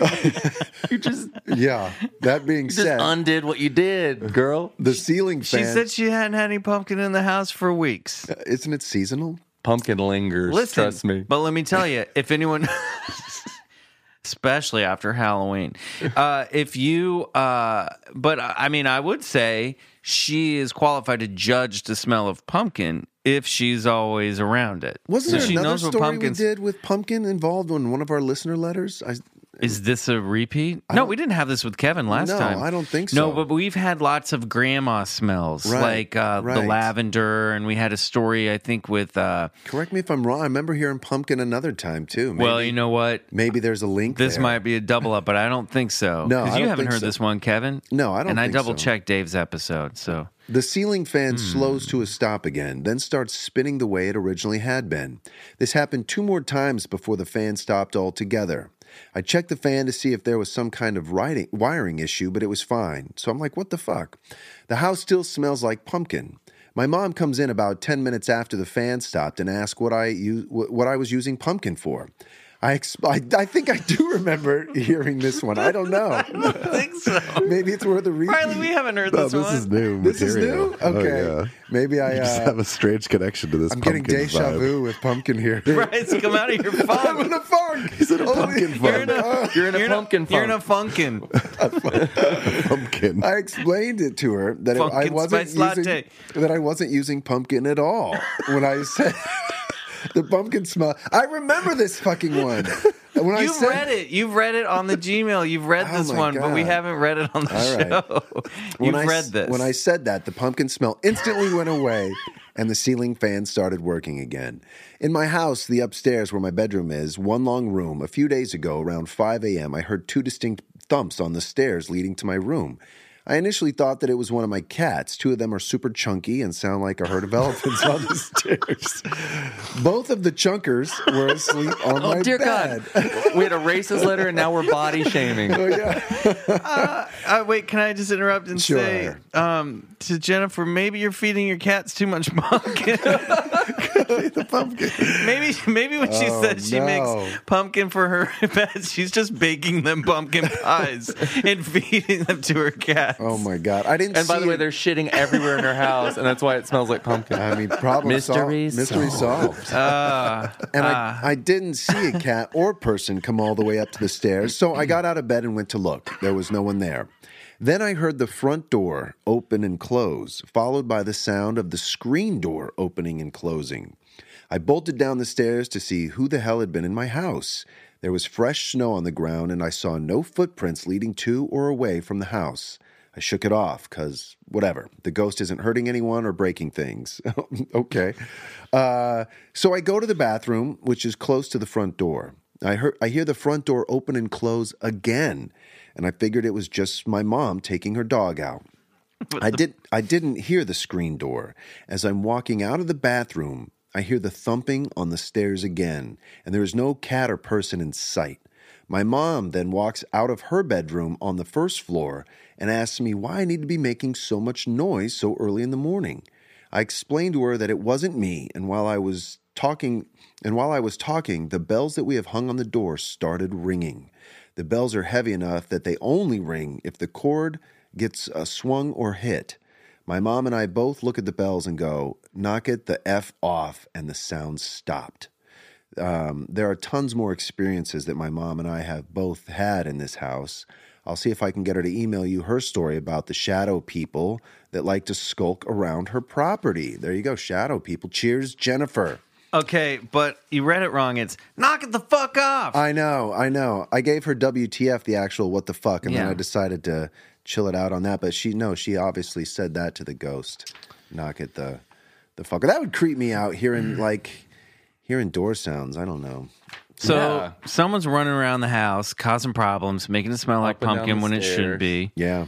you just, yeah. That being just said, undid what you did, girl. the ceiling fan. She said she hadn't had any pumpkin in the house for weeks. Uh, isn't it seasonal? Pumpkin lingers, Listen, trust me. But let me tell you, if anyone, especially after Halloween, uh, if you, uh, but I mean, I would say she is qualified to judge the smell of pumpkin if she's always around it. Wasn't So there she another knows what story we pumpkins- did with pumpkin involved in one of our listener letters? I, Is this a repeat? No, we didn't have this with Kevin last time. No, time. I don't think so. No, but we've had lots of grandma smells, Right, like uh, the lavender, and we had a story I think with. Uh, correct me if I'm wrong. I remember hearing pumpkin another time too. Maybe, well, you know what? maybe there's a link. This there. might be a double up, but I don't think so. No, because you haven't heard so. this one, Kevin. No, I don't And I so. double checked Dave's episode, so The ceiling fan Hmm. slows to a stop again, then starts spinning the way it originally had been. This happened two more times before the fan stopped altogether. I checked the fan to see if there was some kind of writing, wiring issue, but it was fine. So I'm like, what the fuck? The house still smells like pumpkin. My mom comes in about 10 minutes after the fan stopped and asks what I, what I was using pumpkin for. I, exp- I, I think I do remember hearing this one. I don't know. I don't think so. Maybe it's worth a repeat. Riley, we haven't heard No, this, this one. is new This is new? Okay. Oh, yeah. Maybe I. You just uh, have a strange connection to this I'm getting pumpkin deja vibe. vu with pumpkin here. Bryce, come out of your I'm funk. in a funk. He's in a Holy- pumpkin You're in a, You're in a you're pumpkin You're in a funk. funkin. pumpkin. I explained it to her that it- I wasn't spice using latte. that I wasn't using pumpkin at all when I said the pumpkin smell. I remember this fucking one. When I You've said, read it. You've read it on the Gmail. You've read Oh this one, but we haven't read it on the All right. show. when You've I, read this. When I said that, the pumpkin smell instantly went away and the ceiling fan started working again. In my house, the upstairs where my bedroom is, one long room, a few days ago around 5 a.m., I heard two distinct thumps on the stairs leading to my room. I initially thought that it was one of my cats. Two of them are super chunky and sound like a herd of elephants on the stairs. Both of the chunkers were asleep on Oh, my dear bed. God. We had a racist letter and now we're body shaming. Oh, yeah. uh, wait, can I just interrupt and Sure. say um, to Jennifer, maybe you're feeding your cats too much pumpkin. the pumpkin. maybe, maybe when she Oh, says she no. makes pumpkin for her pets, she's just baking them pumpkin pies and feeding them to her cats. Oh my God! I didn't. And by see the way, they're shitting everywhere in her house, and that's why it smells like pumpkin. I mean, problem Mystery solved. Mystery solved. Uh, And I, I didn't see a cat or person come all the way up to the stairs, so I got out of bed and went to look. There was no one there. Then I heard the front door open and close, followed by the sound of the screen door opening and closing. I bolted down the stairs to see who the hell had been in my house. There was fresh snow on the ground, and I saw no footprints leading to or away from the house. I shook it off because whatever. The ghost isn't hurting anyone or breaking things. okay. Uh, so I go to the bathroom, which is close to the front door. I hear, I hear the front door open and close again, and I figured it was just my mom taking her dog out. I did I didn't hear the screen door. As I'm walking out of the bathroom, I hear the thumping on the stairs again, and there is no cat or person in sight. My mom then walks out of her bedroom on the first floor and asks me why I need to be making so much noise so early in the morning. I explained to her that it wasn't me, and while I was talking and while I was talking, the bells that we have hung on the door started ringing. The bells are heavy enough that they only ring if the cord gets uh, swung or hit. My mom and I both look at the bells and go, knock it the F off, and the sound stopped. Um, there are tons more experiences that my mom and I have both had in this house. I'll see if I can get her to email you her story about the shadow people that like to skulk around her property. There you go, shadow people. Cheers, Jennifer. okay, but you read it wrong. It's knock it the fuck off. I know, I know. I gave her WTF the actual what the fuck, and then I decided to chill it out on that. But she no, she obviously said that to the ghost. Knock it the the fucker. That would creep me out hearing like hearing door sounds. I don't know. so Yeah. someone's running around the house, causing problems, making it smell like Up and down pumpkin the when it stairs. shouldn't be. Yeah.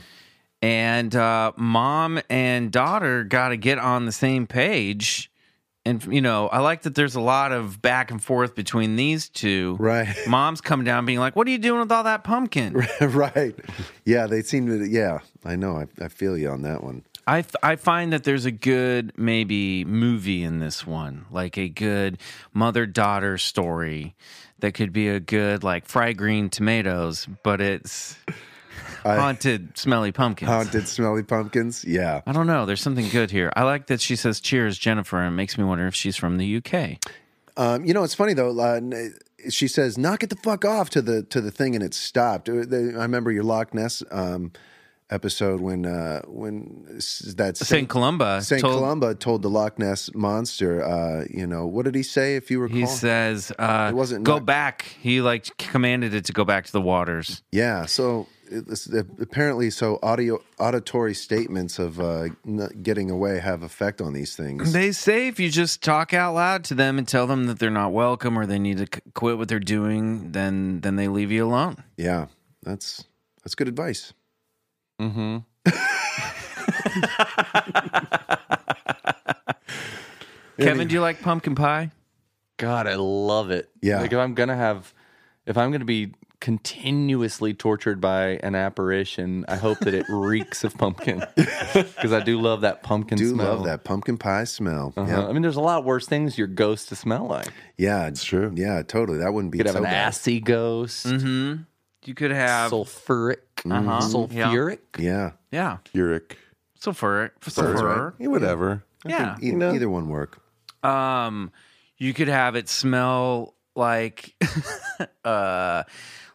And uh, mom and daughter got to get on the same page and you know, I like that there's a lot of back and forth between these two. Right. Mom's coming down being like, "What are you doing with all that pumpkin?" right. Yeah, they seem to. Yeah, I know. I, I feel you on that one. I I find that there's a good maybe movie in this one, like a good mother daughter story that could be a good like fried green tomatoes, but it's haunted smelly pumpkins. Haunted smelly pumpkins. Yeah. I don't know. There's something good here. I like that she says "Cheers, Jennifer," and it makes me wonder if she's from the UK. Um, you know, it's funny though. Uh, she says, "Knock it the fuck off" to the to the thing, and it stopped. Uh, I remember your Loch Ness um, episode when uh, when that Saint Columba Saint told- Columba told the Loch Ness monster, uh, you know, what did he say? If you recall, He says, uh, It wasn't "Go not- back." He like commanded it to go back to the waters. yeah. So it's, apparently, so audio auditory statements of uh, getting away have effect on these things. They say if you just talk out loud to them and tell them that they're not welcome or they need to quit what they're doing, then then they leave you alone. yeah, that's that's good advice. Mm-hmm. Kevin, do you like pumpkin pie? God, I love it. Yeah. Like if I'm gonna have, if I'm gonna be continuously tortured by an apparition, I hope that it reeks of pumpkin because I do love that pumpkin Do smell. love that pumpkin pie smell. Uh-huh. Yeah, I mean, there's a lot worse things your ghost to smell like. yeah, it's true. Yeah, totally. That wouldn't be You could have so an bad. assy ghost, Mm-hmm. You could have sulfuric, Uh-huh. sulfuric. Yeah, yeah, Uric. sulfur, Right. sulfur. Yeah, whatever. Yeah. E- either one work. Um, you could have it smell like, uh,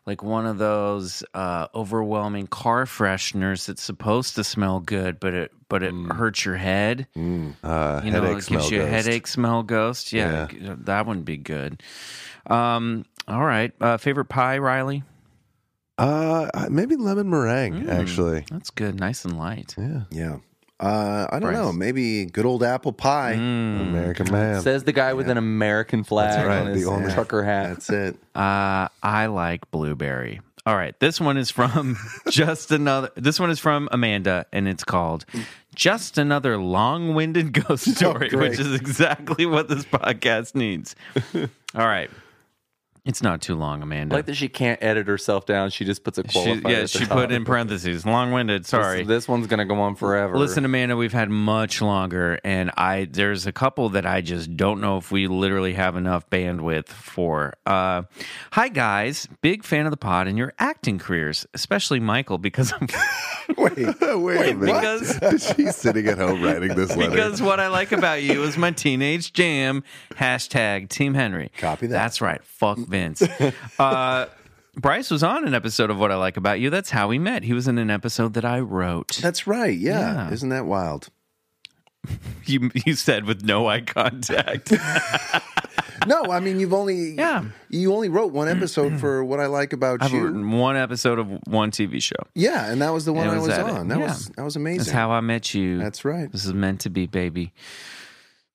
like one of those uh, overwhelming car fresheners that's supposed to smell good, but it but it hurts your head. Uh, You know, it gives you a ghost. headache smell ghost. Yeah, that wouldn't be good. Um, all right, uh, favorite pie, Riley. Uh, maybe lemon meringue. Mm. Actually, That's good, nice and light. yeah. Yeah. Uh, I don't Bryce. know. Maybe good old apple pie. Mm. American man. Says the guy with an American flag right, on his the only- trucker hat. That's it. Uh, I like blueberry. All right, this one is from just another. This one is from Amanda, and it's called "Just Another Long-Winded Ghost Story," great. which is exactly what this podcast needs. All right, it's not too long, I Amanda. like that she can't edit herself down. She just puts a She, yeah, at the she top. put in parentheses long-winded. Sorry. This, one's gonna go on forever. Listen, Amanda, we've had much longer, and I there's a couple that I just don't know if we literally have enough bandwidth for. Uh, hi guys, big fan of the pod and your acting careers, especially Michael, because I'm Wait, Wait, a minute. because She's sitting at home writing this letter. because what I like about you is my teenage jam. Hashtag Team Henry. Copy that. That's right. Fuck Vince. uh, Bryce was on an episode of What I Like About You. That's how we met. He was in an episode that I wrote. that's right. Yeah. Yeah. Isn't that wild? You you said with no eye contact. No, I mean you've only Yeah. you only wrote one episode for what I like about I've you. written one episode of one TV show. Yeah, and that was the one it I was was at it. on. That Yeah. was that was amazing. That's how I met you. That's right. This is meant to be, baby.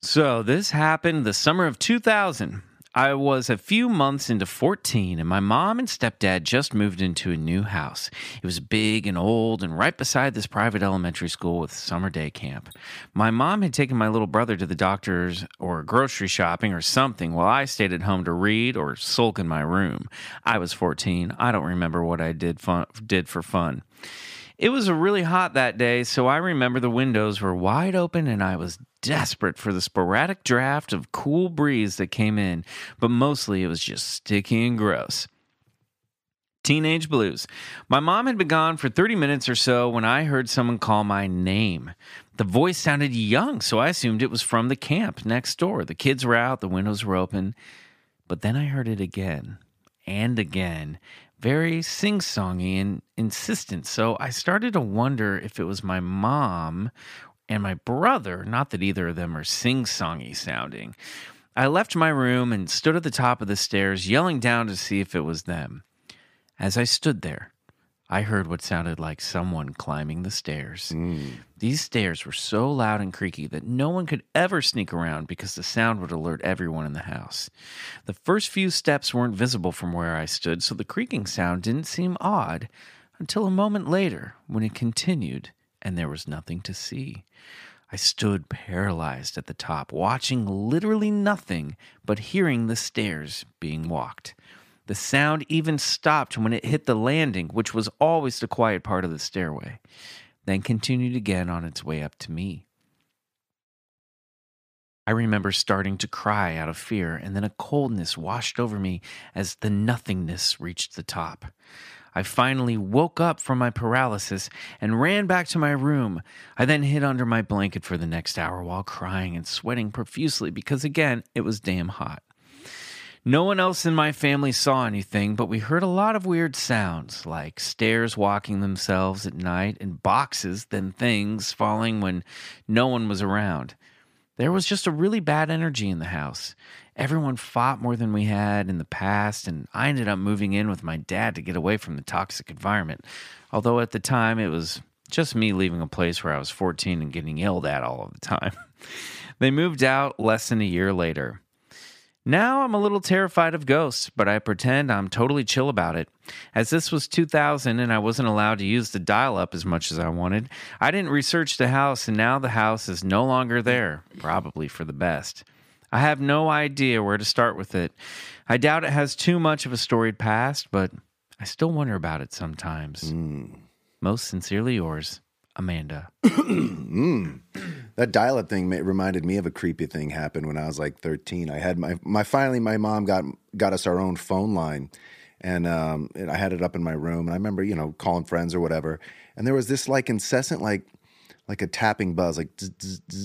So this happened the summer of 2000. I was a few months into 14, and my mom and stepdad just moved into a new house. It was big and old, and right beside this private elementary school with summer day camp. My mom had taken my little brother to the doctor's or grocery shopping or something while I stayed at home to read or sulk in my room. I was 14. I don't remember what I did fun, did for fun. It was really hot that day, so I remember the windows were wide open and I was desperate for the sporadic draft of cool breeze that came in, but mostly it was just sticky and gross. Teenage blues. My mom had been gone for 30 minutes or so when I heard someone call my name. The voice sounded young, so I assumed it was from the camp next door. The kids were out, the windows were open. But then I heard it again and again, very sing songy and insistent. So I started to wonder if it was my mom and my brother, not that either of them are sing songy sounding. I left my room and stood at the top of the stairs, yelling down to see if it was them. As I stood there, I heard what sounded like someone climbing the stairs. Mm. These stairs were so loud and creaky that no one could ever sneak around because the sound would alert everyone in the house. The first few steps weren't visible from where I stood, so the creaking sound didn't seem odd until a moment later when it continued and there was nothing to see. I stood paralyzed at the top, watching literally nothing but hearing the stairs being walked. The sound even stopped when it hit the landing, which was always the quiet part of the stairway, then continued again on its way up to me. I remember starting to cry out of fear, and then a coldness washed over me as the nothingness reached the top. I finally woke up from my paralysis and ran back to my room. I then hid under my blanket for the next hour while crying and sweating profusely because, again, it was damn hot. No one else in my family saw anything, but we heard a lot of weird sounds, like stairs walking themselves at night and boxes, then things falling when no one was around. There was just a really bad energy in the house. Everyone fought more than we had in the past, and I ended up moving in with my dad to get away from the toxic environment. Although at the time it was just me leaving a place where I was 14 and getting yelled at all of the time. they moved out less than a year later. Now I'm a little terrified of ghosts, but I pretend I'm totally chill about it. As this was 2000 and I wasn't allowed to use the dial up as much as I wanted, I didn't research the house, and now the house is no longer there, probably for the best. I have no idea where to start with it. I doubt it has too much of a storied past, but I still wonder about it sometimes. Hmm. Most sincerely yours, Amanda. That dial-up thing reminded me of a creepy thing happened when I was like 13. I had my my finally my mom got got us our own phone line, and um, and I had it up in my room. And I remember you know calling friends or whatever, and there was this like incessant like like a tapping buzz, like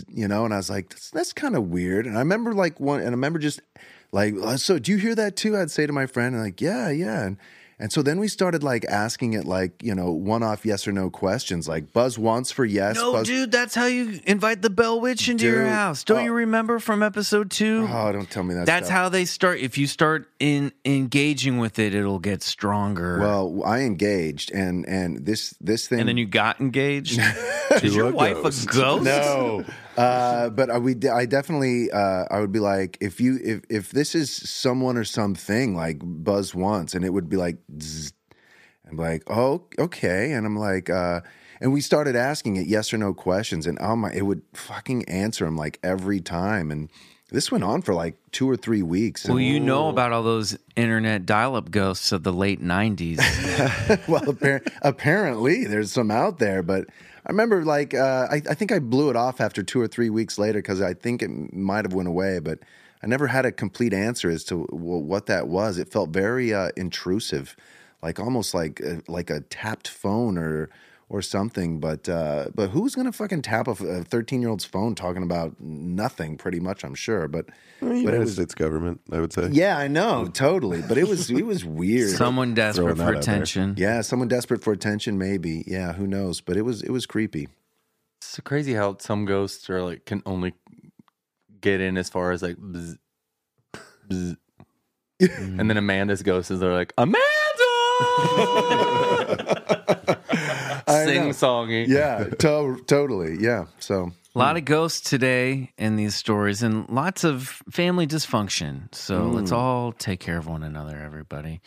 you know. And I was like, that's, that's kind of weird. And I remember like one, and I remember just like, "Uh, so do you hear that too? I'd say to my friend, like, yeah, yeah. And and so then we started like asking it like you know one off yes or no questions, like buzz once for yes, No, buzz dude, that's how you invite the Bell Witch into your house. Don't oh. you remember from episode two? Oh, don't tell me that. That's stuff. how they start. If you start in engaging with it, it'll get stronger. Well, I engaged, and and this this thing, and then you got engaged. Is your a wife ghost. a ghost? no, uh, but I, we I definitely uh, I would be like if you if if this is someone or something like buzz once, and it would be like, zzz, and be like oh okay, and I'm like. uh and we started asking it yes or no questions, and oh my, it would fucking answer them like every time. And this went on for like two or three weeks. Well, you know about all those internet dial-up ghosts of the late '90s. well, appar- apparently there's some out there, but I remember like uh, I, I think I blew it off after two or three weeks later because I think it might have went away, but I never had a complete answer as to w- what that was. It felt very uh, intrusive, like almost like uh, like a tapped phone or or something. But uh, but who's gonna fucking tap a thirteen year old's phone talking about nothing? Pretty much, I'm sure. But but it United was States government, I would say. yeah, I know totally. But it was it was weird. Someone desperate for attention. Yeah, someone desperate for attention, maybe. Yeah, who knows? But it was it was creepy. It's so crazy how some ghosts are like can only get in as far as like, bzz, bzz. and then Amanda's ghost is they're like Amanda, I sing songy. Yeah, to- totally. Yeah. So A lot hmm. of ghosts today in these stories, and lots of family dysfunction. So let's hmm. all take care of one another, everybody.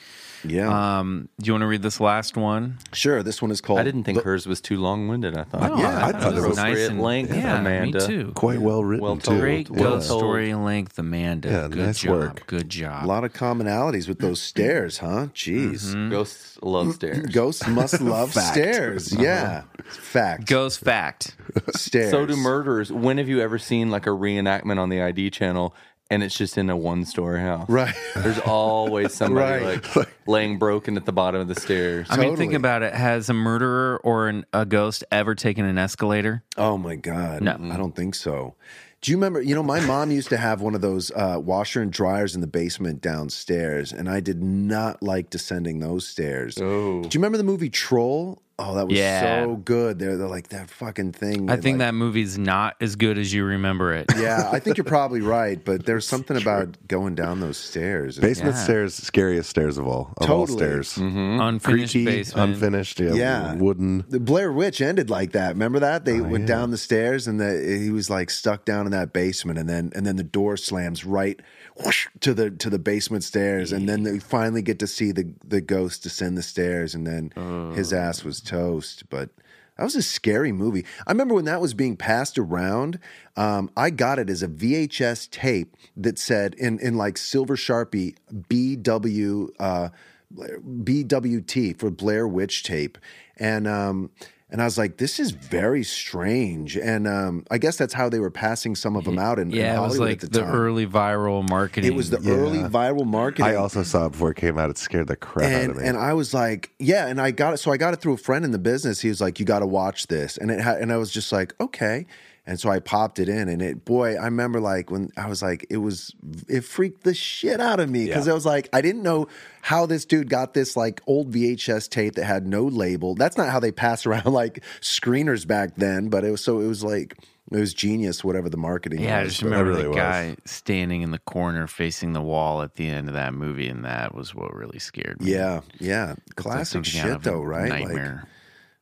yeah, Um, do you want to read this last one? sure. This one is called. I didn't think hers was too long winded. I thought, Yeah, I thought it was nice and- length, Yeah, Amanda. me too. Quite well written, Well too. told. Great Well ghost told. story length, Amanda. Yeah, Good nice job. work. Good job. a lot of commonalities with those mm-hmm. stairs, huh? Jeez. Mm-hmm. Ghosts love mm-hmm. stairs. Ghosts must love stairs. Uh-huh. Yeah, fact. Ghost fact. stairs. So do murderers. When have you ever seen like a reenactment on the ID channel and it's just in a one story house? Right. There's always somebody Right. like laying broken at the bottom of the stairs. I mean, think Totally. about it. Has a murderer or an, a ghost ever taken an escalator? Oh my god. No. I don't think so. Do you remember? You know, my mom used to have one of those uh, washer and dryers in the basement downstairs, and I did not like descending those stairs. Oh. Do you remember the movie Troll? Oh, that was Yeah. so good. They're, they're like that fucking thing. I think like- that movie's not as good as you remember it. Yeah, I think you're probably right, but there's something about going down those stairs. Basement Yeah. stairs, scariest stairs of all. Of all Totally. stairs. Mm-hmm. Unfinished Creaky, basement. unfinished, yeah, Yeah. wooden. The Blair Witch ended like that. Remember that they Oh, went down the stairs and the, he was like stuck down in that basement, and then and then the door slams right whoosh, to the to the basement stairs, and then they finally get to see the the ghost descend the stairs, and then his ass was toast. But That was a scary movie. I remember when that was being passed around. Um, I got it as a VHS tape that said in in like silver sharpie BW uh, BWT for Blair Witch tape, and um, and I was like, this is very strange. And um, I guess that's how they were passing some of them out in, in Yeah, it was like at the, the, time. early viral marketing. It was the early viral marketing. I also saw it before it came out. It scared the crap out of me. and I was like, yeah, and I got it. So I got it through a friend in the business. He was like, you got to watch this, and it had, and I was just like, okay. And so I popped it in, and it, boy, I remember like when I was like, it was, it freaked the shit out of me because Yeah. I was like, I didn't know how this dude got this like old VHS tape that had no label. That's not how they pass around like screeners back then, but it was so it was like it was genius, whatever the marketing. Yeah, I just remember really the was. guy standing in the corner facing the wall at the end of that movie, and that was what really scared me. yeah, yeah, classic shit though, right? Nightmare.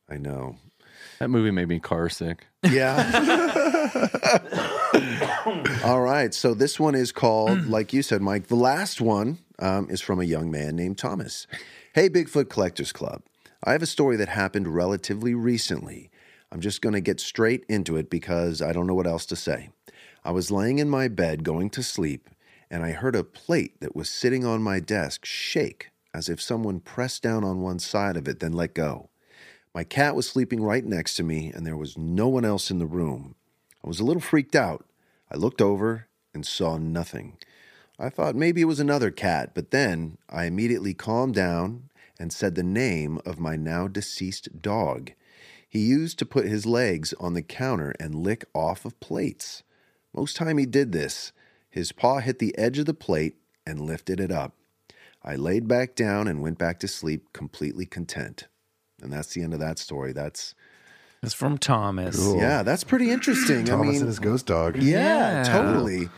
Like, I know. That movie made me car sick. Yeah. All right. So this one is called, like you said, Mike. The last one um, is from a young man named Thomas. Hey, Bigfoot Collectors Club. I have a story that happened relatively recently. I'm just going to get straight into it because I don't know what else to say. I was laying in my bed going to sleep, and I heard a plate that was sitting on my desk shake as if someone pressed down on one side of it, then let go. My cat was sleeping right next to me, and there was no one else in the room. I was a little freaked out. I looked over and saw nothing. I thought maybe it was another cat, but then I immediately calmed down and said the name of my now deceased dog. He used to put his legs on the counter and lick off of plates. Most time he did this, his paw hit the edge of the plate and lifted it up. I laid back down and went back to sleep completely content. And that's the end of that story. That's It's from Thomas. yeah, that's pretty interesting. Thomas I mean, and his ghost dog. yeah, Yeah. totally.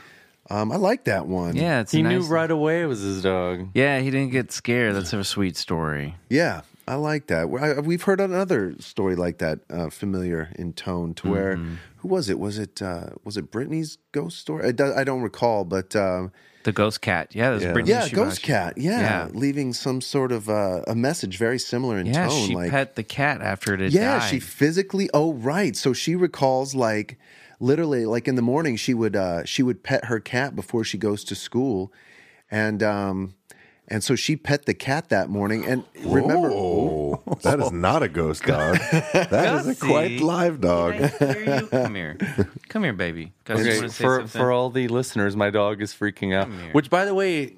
Um, I like that one. Yeah, it's He nice. knew right away it was his dog. Yeah, he didn't get scared. That's a sweet story. yeah, I like that. I, we've heard another story like that, uh, familiar in tone, to where Mm-hmm. who was it? Was it uh, was it Brittany's ghost story? I, do, I don't recall, but uh, The ghost cat. Yeah, Yeah. Brittany yeah, ghost cat. Yeah, Yeah. leaving some sort of uh, a message very similar in Yeah, tone. she like pet the cat after it had yeah, died. she physically. Oh, right. So she recalls like literally, like in the morning, she would uh, she would pet her cat before she goes to school, and um, and so she pet the cat that morning. And remember, Oh, that is not a ghost dog. That is a Gussie. quite live dog. Did I you? Come here. Come here, baby. Gus, you Okay, wanna say for something? for all the listeners, my dog is freaking out. here. Which, by the way,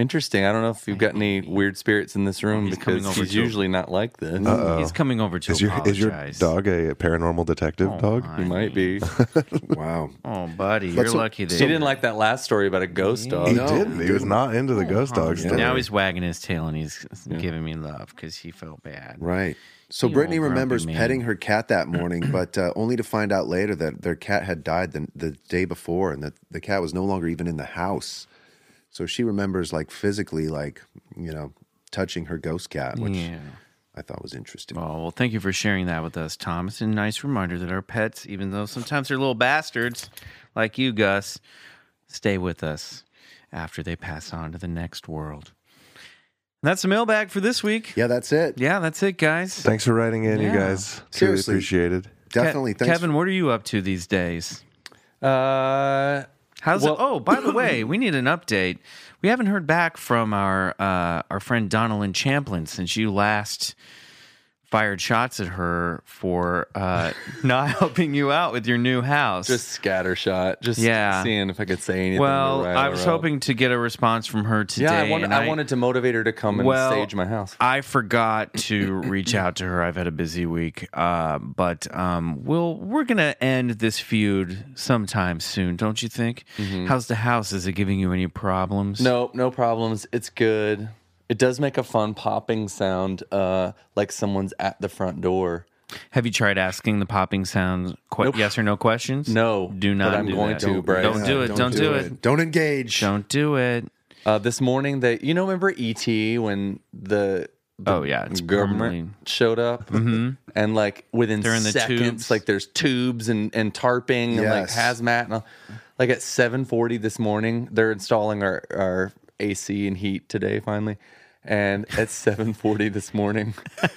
interesting. I don't know if you've got any weird spirits in this room He's coming because over he's to- usually not like this. He's coming over to Is your is your dog a paranormal detective dog? He might be. wow. Oh, buddy, you're so- lucky that he didn't like that last story about a ghost He dog. No, didn't. he He was didn't. into the ghost dog story. Now he's wagging his tail and he's giving me love because he felt bad. Right. So You Brittany old grumpy remembers man. petting her cat that morning, but uh, only to find out later that their cat had died the, the day before, and that the cat was no longer even in the house. So she remembers, like physically, like you know, touching her ghost cat, which Yeah. I thought was interesting. Oh, well, thank you for sharing that with us, Tom. It's a nice reminder that our pets, even though sometimes they're little bastards like you, Gus, stay with us after they pass on to the next world. And that's the mailbag for this week. Yeah, that's it. Yeah, that's it, guys. Thanks for writing in, you guys. Truly Seriously. appreciated. Definitely. Ke- Thanks. Kevin, what are you up to these days? Uh, How's Well- it? Oh, by the way, we need an update. We haven't heard back from our uh, our friend Donalyn Champlin since you last fired shots at her for uh, not helping you out with your new house. just scattershot. Just Yeah. seeing if I could say anything. well, I was hoping to get a response from her today. Yeah, I, wanted, and I wanted to motivate her to come and Well, stage my house. I forgot to reach out to her. I've had a busy week, uh, but um, we'll we're gonna end this feud sometime soon, don't you think? How's the house? Is it giving you any problems? Mm-hmm. No, no problems. It's good. It does make a fun popping sound, uh, like someone's at the front door. Have you tried asking the popping sound que- yes or no questions? No, do not. but I'm do going that. to, Don't, Bryce. don't do it. Don't, do it. Don't engage. Don't do it. Uh, this morning, that you know, remember ET when the Oh yeah, it's government showed up, mm-hmm. and like within They're in the seconds, tubes. like there's tubes and and tarping and like Yes. hazmat, and all. like at 7:40 this morning, they're installing our our AC and heat today finally, and at 7:40 this morning,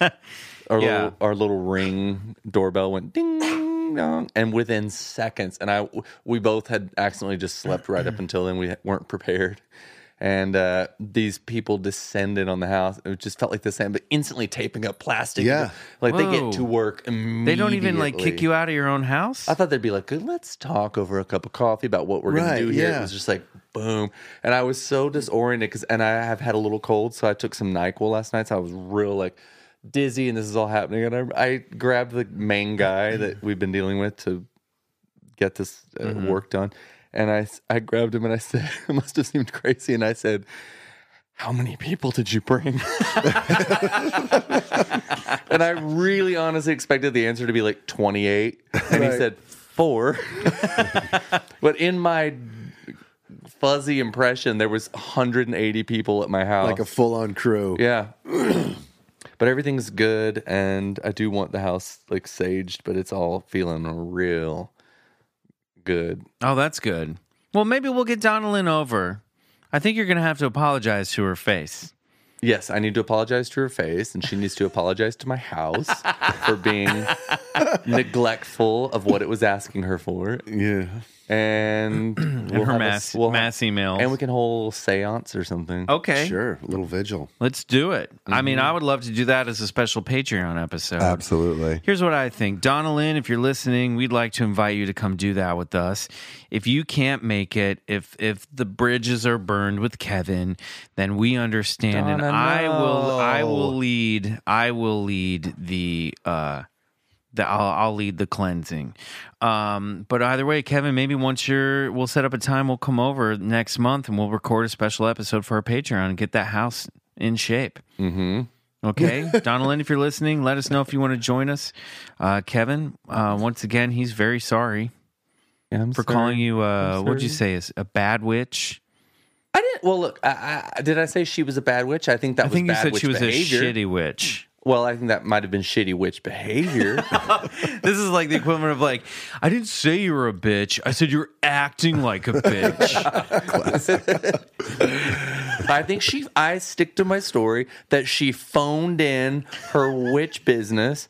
our Yeah. little our little ring doorbell went ding dong, and within seconds, and I we both had accidentally just slept right up until then. We weren't prepared, and uh, these people descended on the house. It just felt like the same, but instantly taping up plastic. Yeah. like they get to work immediately. They don't even like kick you out of your own house. I thought they'd be like, let's talk over a cup of coffee about what we're gonna do here." yeah. It was just like boom, and I was so disoriented because, and I have had a little cold, so I took some Nyquil last night. So I was real like dizzy, and this is all happening. And I, I grabbed the main guy that we've been dealing with to get this uh, Mm-hmm. work done, and I I grabbed him and I said, "It must have seemed crazy," and I said. How many people did you bring? and I really honestly expected the answer to be like 28. And he said four. but in my fuzzy impression, there was 180 people at my house. Like a full on crew. yeah. but everything's good. And I do want the house like saged, but it's all feeling real good. oh, that's good. Well, maybe we'll get Donalyn over. I think you're going to have to apologize to her face. Yes, I need to apologize to her face, and she needs to apologize to my house for being neglectful of what it was asking her for. Yeah. And, And we'll her have a- mass, we'll have- mass emails. and we can hold seance or something. okay. Sure. A little vigil. Let's do it. I mean, Mm-hmm. I would love to do that as a special Patreon episode. Absolutely. Here's what I think. Donalyn, if you're listening, we'd like to invite you to come do that with us. If you can't make it, if if the bridges are burned with Kevin, then we understand and Donna, I will I will lead I will lead the uh the, I'll, I'll lead the cleansing. Um, but either way, Kevin, maybe once you're, we'll set up a time. We'll come over next month and we'll record a special episode for our Patreon and get that house in shape. Mm-hmm. Okay, Donalyn, if you're listening, let us know if you want to join us. Uh, Kevin, uh, once again, he's very sorry Yeah, for sorry. calling you. Uh, what'd you say? Is a bad witch? I didn't. Well, look. I, I, did I say she was a bad witch? I think that I was think you said she was behavior. a shitty witch. Well, I think that might have been shitty witch behavior. This is like the equivalent of like, I didn't say you were a bitch. I said you're acting like a bitch. I think she. I stick to my story that she phoned in her witch business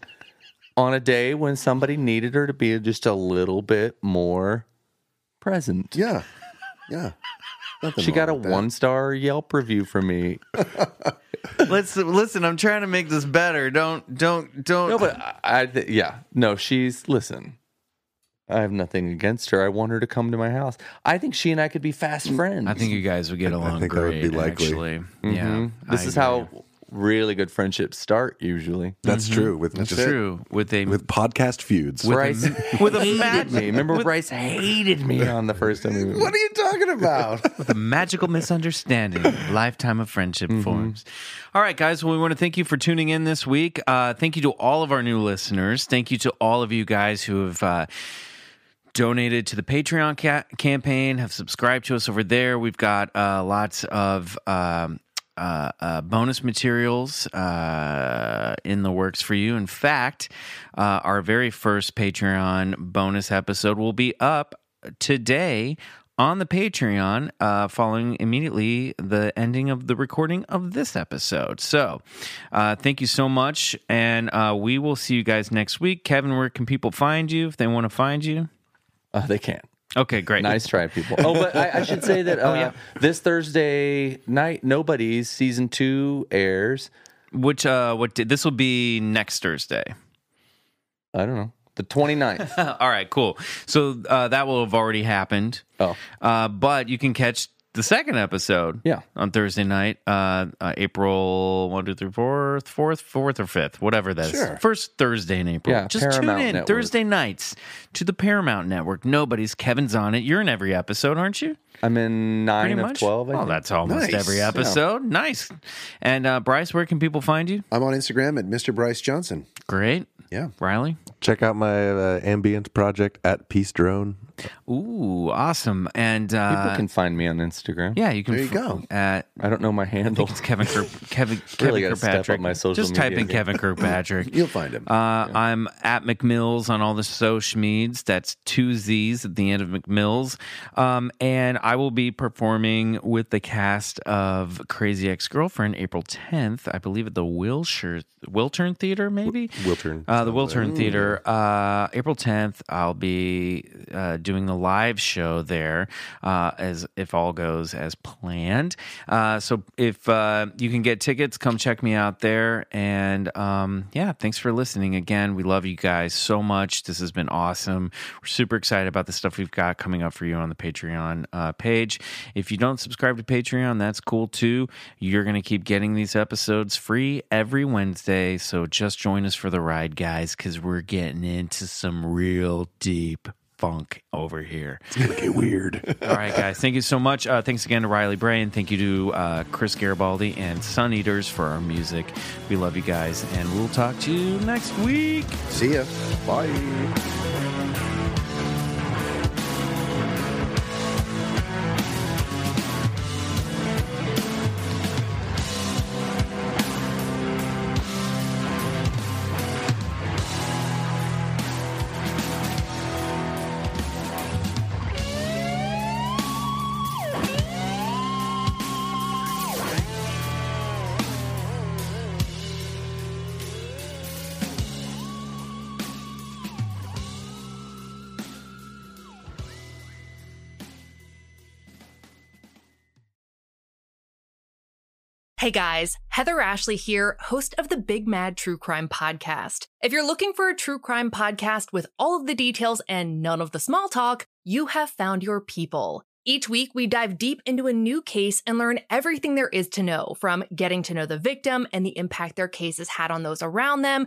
on a day when somebody needed her to be just a little bit more present. Yeah. Yeah. Nothing She got a wrong with that. one star Yelp review from me. Let's listen. I'm trying to make this better. Don't don't don't. No, but I, I th- yeah, no, she's listen. I have nothing against her. I want her to come to my house. I think she and I could be fast friends. I think you guys would get along I think that would great. be likely. Actually, Mhm. yeah. this I is agree. How really good friendships start. Usually, That's true. With It's just true with a with podcast feuds. with Bryce a, with a hated me. Remember, Bryce hated me on the first time. We What are you talking about? with a magical misunderstanding, lifetime of friendship forms. All right, guys. Well, we want to thank you for tuning in this week. Uh, thank you to all of our new listeners. Thank you to all of you guys who have. Uh, donated to the Patreon ca- campaign, have subscribed to us over there. We've got uh, lots of um, uh, uh, bonus materials uh, in the works for you. In fact, uh, our very first Patreon bonus episode will be up today on the Patreon uh, following immediately the ending of the recording of this episode. So, uh, thank you so much. And uh, we will see you guys next week. Kevin, where can people find you if they want to find you? uh, they can't. Okay, great. Nice try, people. Oh, but I, I should say that uh, this Thursday night, Nobodies season two airs. Which uh what did this will be next Thursday. I don't know, the 29th. All right, cool. So uh that will have already happened. oh, Uh but you can catch the second episode Yeah. on Thursday night, uh, uh April one, two, three, fourth, fourth, fourth or fifth, whatever that is. Sure. First Thursday in April. Yeah, Just Paramount tune in Network. Thursday nights to the Paramount Network. Nobody's Kevin's on it. You're in every episode, aren't you? I'm in nine Pretty of much. 12. I oh, think. that's almost Nice. every Yeah. episode. Nice. And uh Bryce, where can people find you? I'm on Instagram at Mr. Bryce Johnson. Great. Yeah. Riley? Check out my uh, ambient project at Peace Drone Ooh, awesome! And People uh, can find me on Instagram. yeah, you can. There you f- go. At I don't know my I handle. think it's Kevin Kirk, Kevin Kevin Really gotta step up Kirkpatrick. my social Just type in game. Kevin Kirkpatrick. You'll find him. Uh, I'm at McMills on all the social meds. That's two Z's at the end of McMills. Um, and I will be performing with the cast of Crazy Ex Girlfriend April 10th, I believe at the Wilshire Wiltern Theater, maybe. Wiltern. Uh, the Wiltern Theater, uh, April 10th. I'll be uh, doing the live show there, uh, as if all goes as planned. Uh, so if uh, you can get tickets, come check me out there. And um, yeah, thanks for listening again. We love you guys so much. This has been awesome. We're super excited about the stuff we've got coming up for you on the Patreon uh, page. If you don't subscribe to Patreon, that's cool too. You're going to keep getting these episodes free every Wednesday. So just join us for the ride, guys, because we're getting into some real deep funk over here. It's gonna get weird. All right, guys. Thank you so much. Uh, thanks again to Riley Bray, and thank you to uh, Chris Garibaldi and Sun Eaters for our music. We love you guys, and we'll talk to you next week. See ya. Bye. Hey guys, Heather Ashley here, host of the Big Mad True Crime Podcast. If you're looking for a true crime podcast with all of the details and none of the small talk, you have found your people. Each week, we dive deep into a new case and learn everything there is to know from getting to know the victim and the impact their case has had on those around them,